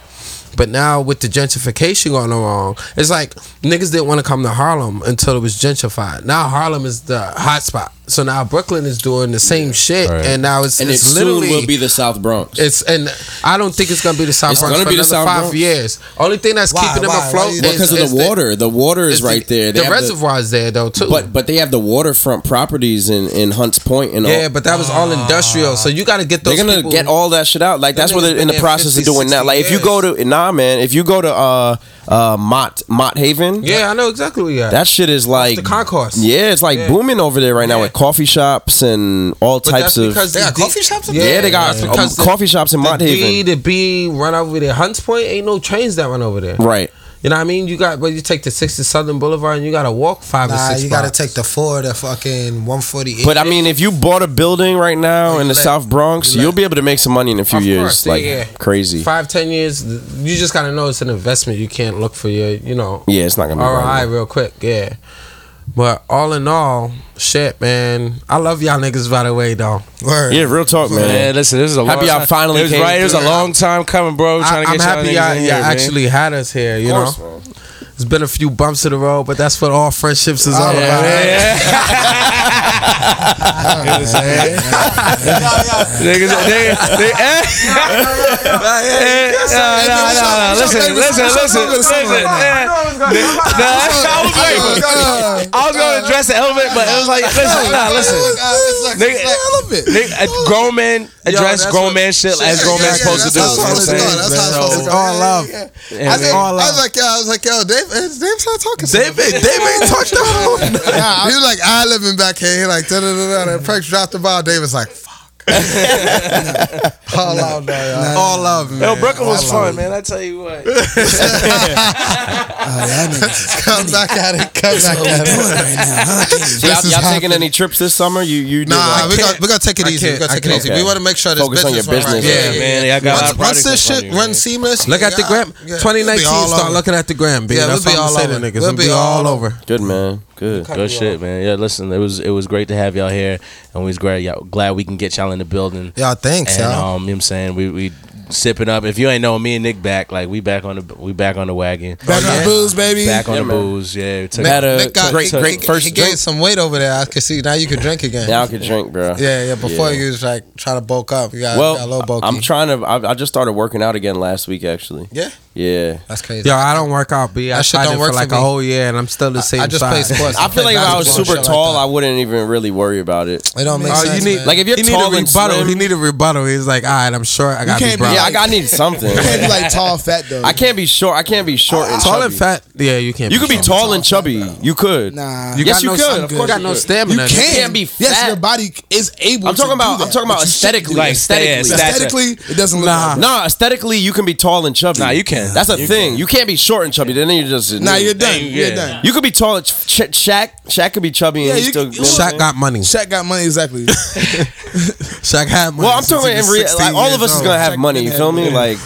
But now with the gentrification going along, it's like niggas didn't want to come to Harlem until it was gentrified. Now Harlem is the hot spot. So now Brooklyn is doing the same shit, Right. and now it's, and it it's soon literally will be the South Bronx. it's and I don't think it's gonna be the South It's Bronx gonna for be the another South five Bronx. years. Only thing that's Why? keeping them Why? Why afloat do you is, because of is the water. The, water is is the- right there. They The have reservoir's there though too. but but they have the waterfront properties in, in Hunts Point and all. yeah, all. but that was all industrial. So you got to get those. They're gonna people- get all that shit out. Like that's what they're in the process 50, of doing now. 60 Like if you go to nah, man, if you go to uh uh Mott Mott Haven, Yeah, I know exactly what you got. that shit is like the concourse. Yeah, it's like Yeah. booming over there right now Yeah. with coffee shops and all But types that's of. because They got coffee shops Yeah. Yeah, they got that's um, coffee shops in the Mott D, Haven. the B run over there. Hunts Point ain't no trains that run over there. Right. You know what I mean? You got, but you take the 60 Southern Boulevard and you got to walk five or Nah, six. you got to take the four to fucking 148. But I mean, if you bought a building right now Oh, in the let- South Bronx, you you'll be able to make some money in a few Of years. course, like yeah. crazy. five, ten years. You just got to know it's an investment. You can't look for your, you know, Yeah, it's not gonna be ROI right. real quick. Yeah. But all in all, shit, man. I love y'all niggas, by the way, though. Word. Yeah, real talk, man. Man, listen, this is a Happy long y'all time. finally It was came right. It was a long time coming, bro. I, Trying to I'm get y'all happy y'all, in y'all here, man. actually had us here, you know? There's been a few bumps in the road, but that's what all friendships is all about. Niggas, they? Eh, no, no, no, no. Listen, listen, listen, listen. eh. I was. Going to address the elephant, but it was like, listen, nah, listen. Nigga, nigga, uh, grown men address that's grown what- man shit as grown men supposed to do. That's how it's you know what I'm. That's how it's supposed to all love. I, Yeah, think, man. I was like, yo, I was like, yo, Dave, is Dave started talking. David, David ain't talked to him. he was like, I living back here. He like, da da da da. And Perks dropped the ball. David's like, fuck. All out there, y'all. All love, man. Yo, Brooklyn was fun, man. I tell you what. Come back at it. Come back at it. So y'all, y'all taking happening. any trips this summer? You you Nah, like- we're gonna, we gonna take it easy. We're gonna take it easy. can't. We want to make sure this Focus on your business right. business. Yeah, man. Y'all got Once, once this shit of you, runs seamless, Look at the gram. yeah, we'll 2019, start looking at the gram, B. Yeah, That's we'll be what I'm all saying over. niggas. We'll We'll be be all all over. good, man. Good. Good shit, man. Yeah, listen, it was it was great to have y'all here, and we was glad y'all, glad we can get y'all in the building. Y'all thanks, and y'all. um, you know what I'm saying we we sipping up. If you ain't know me and Nick back, like we back on the we back on the wagon, Back on the booze, baby. back on Yeah, the man. booze. Yeah, we took Had a Nick got- great, he- great he, first he drink. gained some weight over there. I can see now you can drink again. Now I could drink, bro. Yeah, yeah. Before Yeah. you was like trying to bulk up, you got, Well, got a little bulky. I'm trying to. I, I just started working out again last week, actually. Yeah, Yeah. that's crazy. Yo, I don't work out, B. I That shit tried don't it work for like for a me. whole year, and I'm still the same I just size. play sports. I feel like if I was super tall, like I wouldn't even really worry about it. that. it don't make Oh, sense. you need man. Like if you're he tall need a and rebuttal. slim, He need a rebuttal. He's like, all right, I'm short. I got to be can't be brown. yeah, I, got- I need something. You can't be like tall, fat though. I can't be short. I can't be short and tall chubby. and fat. Yeah, you can't. You could be short. tall and chubby. You could. Nah. You Yes, got you no, could. You Of course got you no could. stamina. You nigga. can. can't be fat. Yes, fat. your body is able. I'm talking about. Do I'm that, talking about you aesthetically. shouldn't. Like, aesthetically. yeah, stature. Aesthetically, it doesn't look Nah. like No, aesthetically, you can be tall and chubby. Nah, you can. That's a You thing. You can't be short and chubby. Then you're just. that. Nah, you're done. You're done. You could be tall. and Ch- Shaq. Shaq could be chubby and Yeah, he you- still. you- know what I'm Shaq got money. Shaq got money exactly. Shaq had money. Well, I'm talking he in real. Like all of us is gonna have money. You didn't feel have me? Like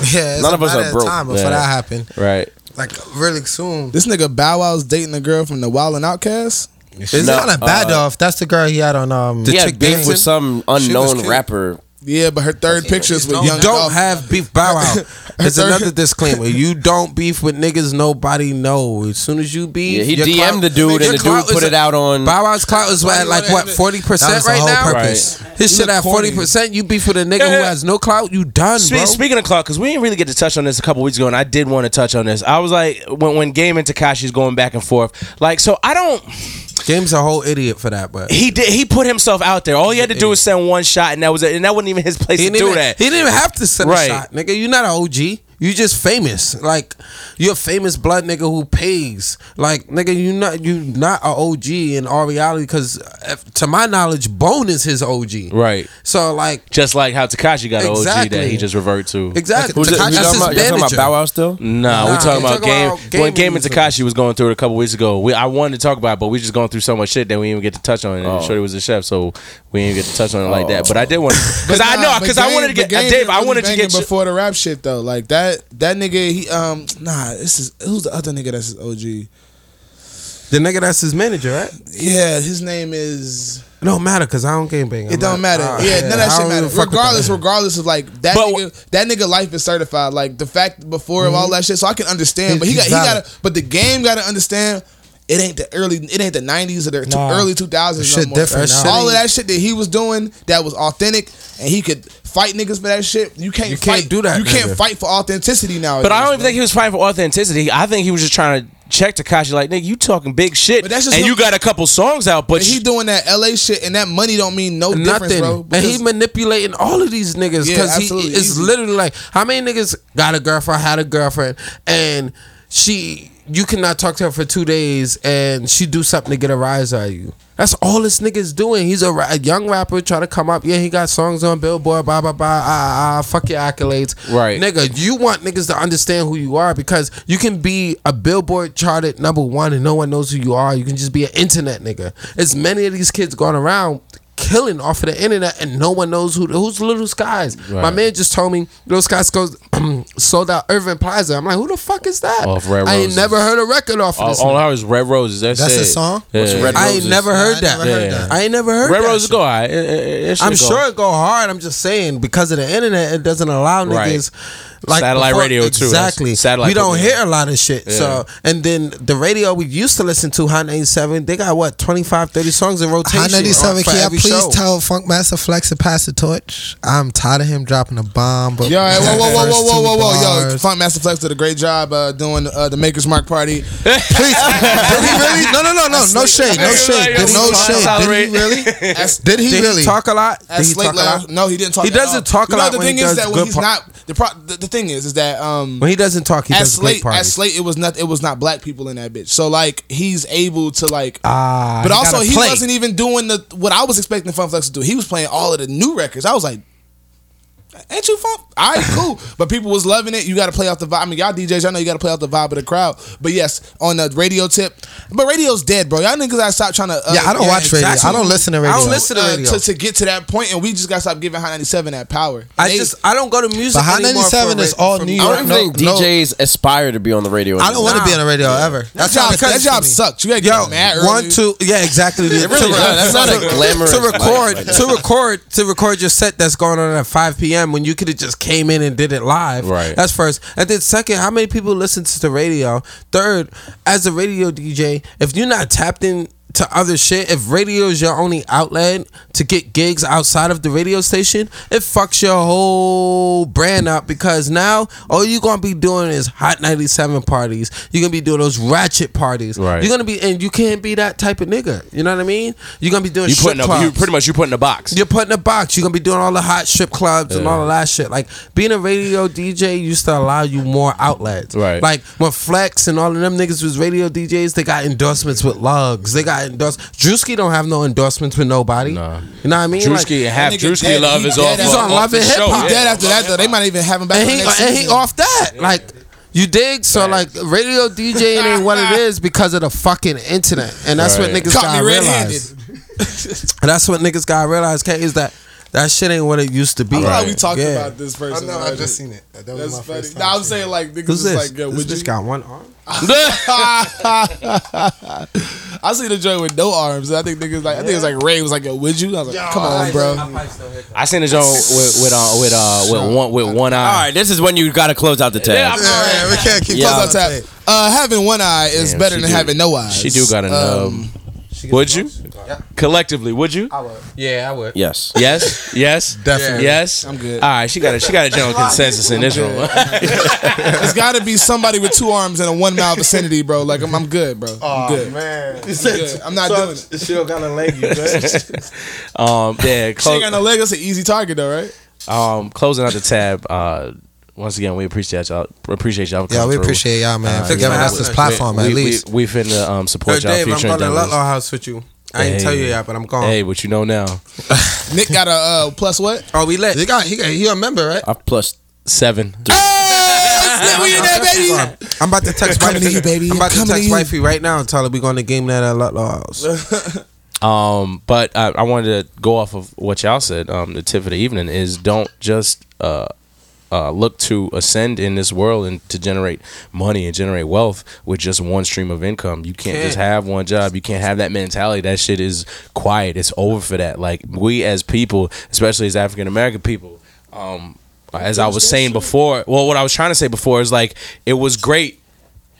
none of us are broke. Time before that happened, right. like really soon. this nigga Bow Wow's dating a girl from the Wild and Outcast. It's No, kind of bad uh, though. If that's the girl he had on um. He had beef with some unknown rapper. Yeah, but her third picture is with don't- Young You don't Dolph. have beef. Bow Wow. It's Third- another disclaimer. You don't beef with niggas nobody know. As soon as you beef, Yeah, he your DM'd clout- the dude, your and the dude put is- it out on. Bow Wow's clout is Why at like what forty percent right now. purpose. His shit at forty percent. You beef with a nigga who Yeah. has no clout. You done, Spe- bro. Speaking of clout, because we didn't really get to touch on this a couple weeks ago, and I did want to touch on this. I was like, when when Game and Tekashi's going back and forth, like, so I don't. Game's a whole idiot for that, but He did. He put himself out there. All he had to do was send one shot, and that was it. And that wasn't even his place he to didn't, do even, that. he didn't even have to send Right. a shot, nigga. You're not an OG. You just famous. Like you're a famous blood nigga who pays. Like nigga, you not you not a OG in all reality. Because eh, to my knowledge, Bone is his OG. right. So like Just like how Tekashi got an OG that he just revert to. exactly. Who's it, Tekashi- that's talking his about, y'all talking about. Bow Wow still? Nah, we Nah, talking about talking game about when Game Game and Tekashi was going through it a couple weeks ago. We I wanted to talk about, it, but we just going through so much shit that we didn't even get to touch on it. And Oh. Shorty was a chef, so we didn't even get to touch on it like that. But I did want because But I know because I wanted to get Dave. I wanted to banging get. before the rap shit though. Like that that nigga he um nah this is who's the other nigga that's his OG. The nigga that's his manager, right? Yeah, his name is. It don't matter because I don't game bang. It don't matter. uh, yeah, none of that shit matter. Regardless, Regardless, of like that But nigga, that nigga life is certified. Like the fact before of all that shit, so I can understand. But he got he got but the game got to understand. It ain't the early, it ain't the nineties or the Nah. early two thousands. Shit no more. different That now. all of that shit that he was doing that was authentic, and he could fight niggas for that shit. You can't, You can't fight, do that, You can't fight for authenticity now. But I don't even think he was fighting for authenticity. I think he was just trying to check Tekashi like, nigga, you talking big shit, But that's just and him- you got a couple songs out, but But he doing that LA shit, and that money don't mean no difference, Nothing, bro. and he manipulating all of these niggas Yeah, because he is literally like, how many niggas got a girlfriend, had a girlfriend, and she, you cannot talk to her for two days, and she do something to get a rise out of you. That's all this nigga's doing. He's a, ra- a young rapper trying to come up. Yeah, he got songs on Billboard. Blah blah blah. Ah ah. Fuck your accolades. Right. nigga. You want niggas to understand who you are because you can be a Billboard charted number one and no one knows who you are. You can just be an internet nigga. As many of these kids going around killing off of the internet and no one knows who who's Lil Skies. My man just told me Lil Skies goes sold out Irving Plaza. I'm like, who the fuck is that? Off Red Roses. I ain't never heard a record off of all, this. all nigga. I heard was Red Roses. That's, That's it. his song? Yeah. What's Red I ain't Roses? never heard I that. never heard Yeah. that. I ain't never heard Red that Roses shit. go high. It- it- it I'm go. sure it go hard. I'm just saying because of the internet, it doesn't allow Right. niggas like Satellite radio, too. Exactly. Satellite we don't put hear a lot of shit. So and then the radio we used to listen to, Hot 97, they got what 25, 30 songs in rotation. Hot 97, for can y'all please show. tell Funk Master Flex to pass the torch? I'm tired of him dropping a bomb. But Yo, whoa, whoa, whoa, whoa, whoa, whoa, whoa, yo! Bars. Funk Master Flex did a great job uh, doing uh, the Makers Mark party. Please, did he really? No, no, no, no, no shade, no shade, did no shade. Did he really? Did he really? talk a lot? Did he talk a lot? No, he didn't talk. He doesn't talk a lot The thing is that when he's not the, pro, the the thing is is that um When he doesn't talk, he at does great Slate at parties. Slate it was not it was not black people in that bitch. So like he's able to like. Ah, but he also he play. wasn't even doing the what I was expecting Funk Flex to do. He was playing all of the new records. I was like, ain't you funk? All right, cool. but people was loving it. You got to play off the vibe. I mean, y'all DJs, y'all know you got to play off the vibe of the crowd. But yes, on the radio tip, but radio's dead, bro. Y'all niggas gotta stop trying to. Uh, Yeah, I don't watch radio. I don't listen to radio. I don't listen to uh, radio. to, to get to that point, and we just gotta stop giving Hot 97 that power. I They- just I don't go to music. But Hot anymore 97 is all for New I don't No, think no. DJs aspire to be on the radio. I don't want to Nah. be on the radio ever. that job, not that job sucks. sucks. You gotta get Yo, mad early. one, two, yeah, exactly. Really To does. That's not a to- glamorous To record, to record, to record your set that's going on at 5 p.m. when you could have just came in and did it live. Right. That's first. And then second, how many people listen to the radio? Third, as a radio DJ, if you're not tapped in to other shit, if radio is your only outlet to get gigs outside of the radio station, it fucks your whole brand up because now all you're gonna be doing is hot 97 parties. You're gonna be doing those ratchet parties. Right. You're gonna be and you can't be that type of nigga. You know what I mean? You're gonna be doing You strip putting clubs. you pretty much you put in a box. You're putting a box. You're gonna be doing all the hot strip clubs and all of that shit. Like being a radio DJ used to allow you more outlets. Right. Like when Flex and all of them niggas was radio DJs, they got endorsements with Lugz. They got endorsed. Drewski don't have no endorsements with nobody. Nah. You know what I mean? Like, Drewski and half That Drewski dead. love He is off. He's on Love the and show, Hip Hop. dead after that though. They might even have him back. and he next and he off that. Like you dig? So like radio DJing ain't what it is because of the fucking internet. And that's what niggas Caught gotta me realize. And that's what niggas gotta realize, K, is that that shit ain't what it used to be. I'm glad we talked Yeah. about this person. already. seen it. That was That's funny. Nah, I'm saying like niggas Who's is this? like, yo, this would bitch you? got one arm. I see the joint with no arms. I think niggas like I think it's like Ray was like, yo, would you? I was like, come on, bro. I seen the joint with with uh, with uh, with one with one eye. All right, this is when you got to close out the tab. Yeah, I'm- Yeah, we can't keep Yeah. Close out tap. Uh, having one eye is Damn, better than do- having no eyes. She do got a Um, nub. Would you? Yeah. Collectively, would you? I would. Yeah, I would. Yes. Yes. Yes. Definitely. Yes. I'm good. All right, she got a she got a general consensus in this room. It's got to be somebody with two arms in a one mile vicinity, bro. Like I'm, I'm good, bro. I'm good. man. I'm good. I'm not doing it. She don't got a leg, you good? um, yeah. She ain't got no leg. That's an easy target, though, right? um, closing out the tab. Uh, once again, we appreciate y'all. Appreciate y'all. Yeah, coming we through. appreciate y'all, man, Uh, for giving know, us this platform we, at we- least. We, we finna um, support Yo, y'all Dave, I'm going to endeavors. Ludlow House with you. I ain't tell you yet, but I'm going. Hey, what you know now? Nick got a uh, plus what? Oh, we lit. He got he got he a member, right? I've plus. Seven. Yeah, we in there, baby. I'm about to text Coming to wifey. you, baby. I'm about to Coming to text you. wifey right now and tell her we going to game that at Ludlow House. Um, but I, I wanted to go off of what y'all said. Um, the tip of the evening is don't just uh, uh, look to ascend in this world and to generate money and generate wealth with just one stream of income. You can't just Can't. have one job. You can't have that mentality. That shit is quiet. It's over for that. Like we as people, especially as African American people, um, as I was saying before, well, what I was trying to say before is like it was great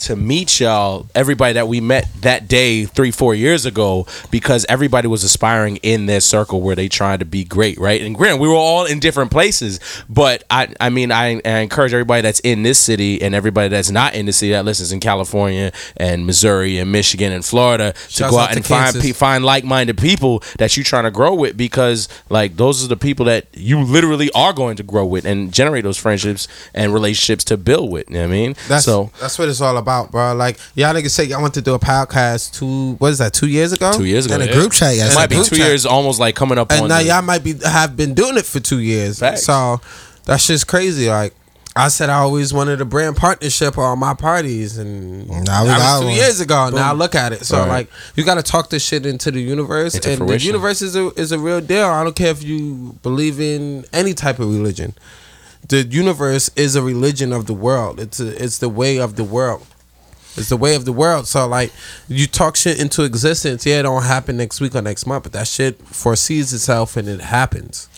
to meet y'all, everybody that we met that day three, four years ago, because everybody was aspiring in their circle where they tried to be great, right? And granted, we were all in different places, but I, I mean, I, I encourage everybody that's in this city and everybody that's not in the city that listens in California and Missouri and Michigan and Florida to Shouts go out out and find Kansas. pe- find like-minded people that you're trying to grow with because like those are the people that you literally are going to grow with and generate those friendships and relationships to build with. You know what I mean? That's so that's what it's all about, bro. Like y'all niggas say y'all went to do a podcast two what is that, two years ago? two years ago. In a yeah. group chat, It yes. might be two chat. years, almost like coming up And on. now the- y'all might be have been doing it for two years. Facts. So that's just crazy. Like I said I always wanted a brand partnership on my parties and Now we that got was two one. years ago. Now look at it. So Right. like you gotta talk this shit into the universe Into and fruition. the universe is a is a real deal. I don't care if you believe in any type of religion. The universe is a religion of the world. It's a, it's the way of the world. It's the way of the world. So like you talk shit into existence, yeah, it don't happen next week or next month, but that shit foresees itself and it happens.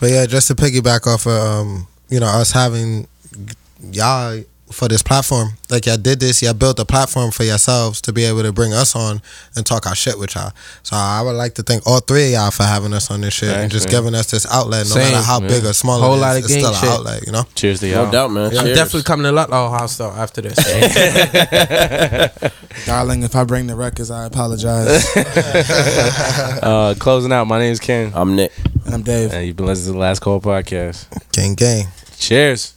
But yeah, just to piggyback off of um, you know, us having y'all for this platform. Like y'all did this, y'all built a platform for yourselves to be able to bring us on and talk our shit with y'all. So I would like to thank all three of y'all for having us on this shit and just man. giving us this outlet, no Same, matter how man. big or small Whole it is, lot of it's gang still shit. an outlet, you know? Cheers to No y'all. No doubt, man. I'm definitely coming to Ludlow House though after this. Darling, if I bring the records, I apologize. Uh, closing out. My name is Ken, I'm Nick. and I'm Dave. and you've been listening to the Last Call podcast. Gang gang. Cheers.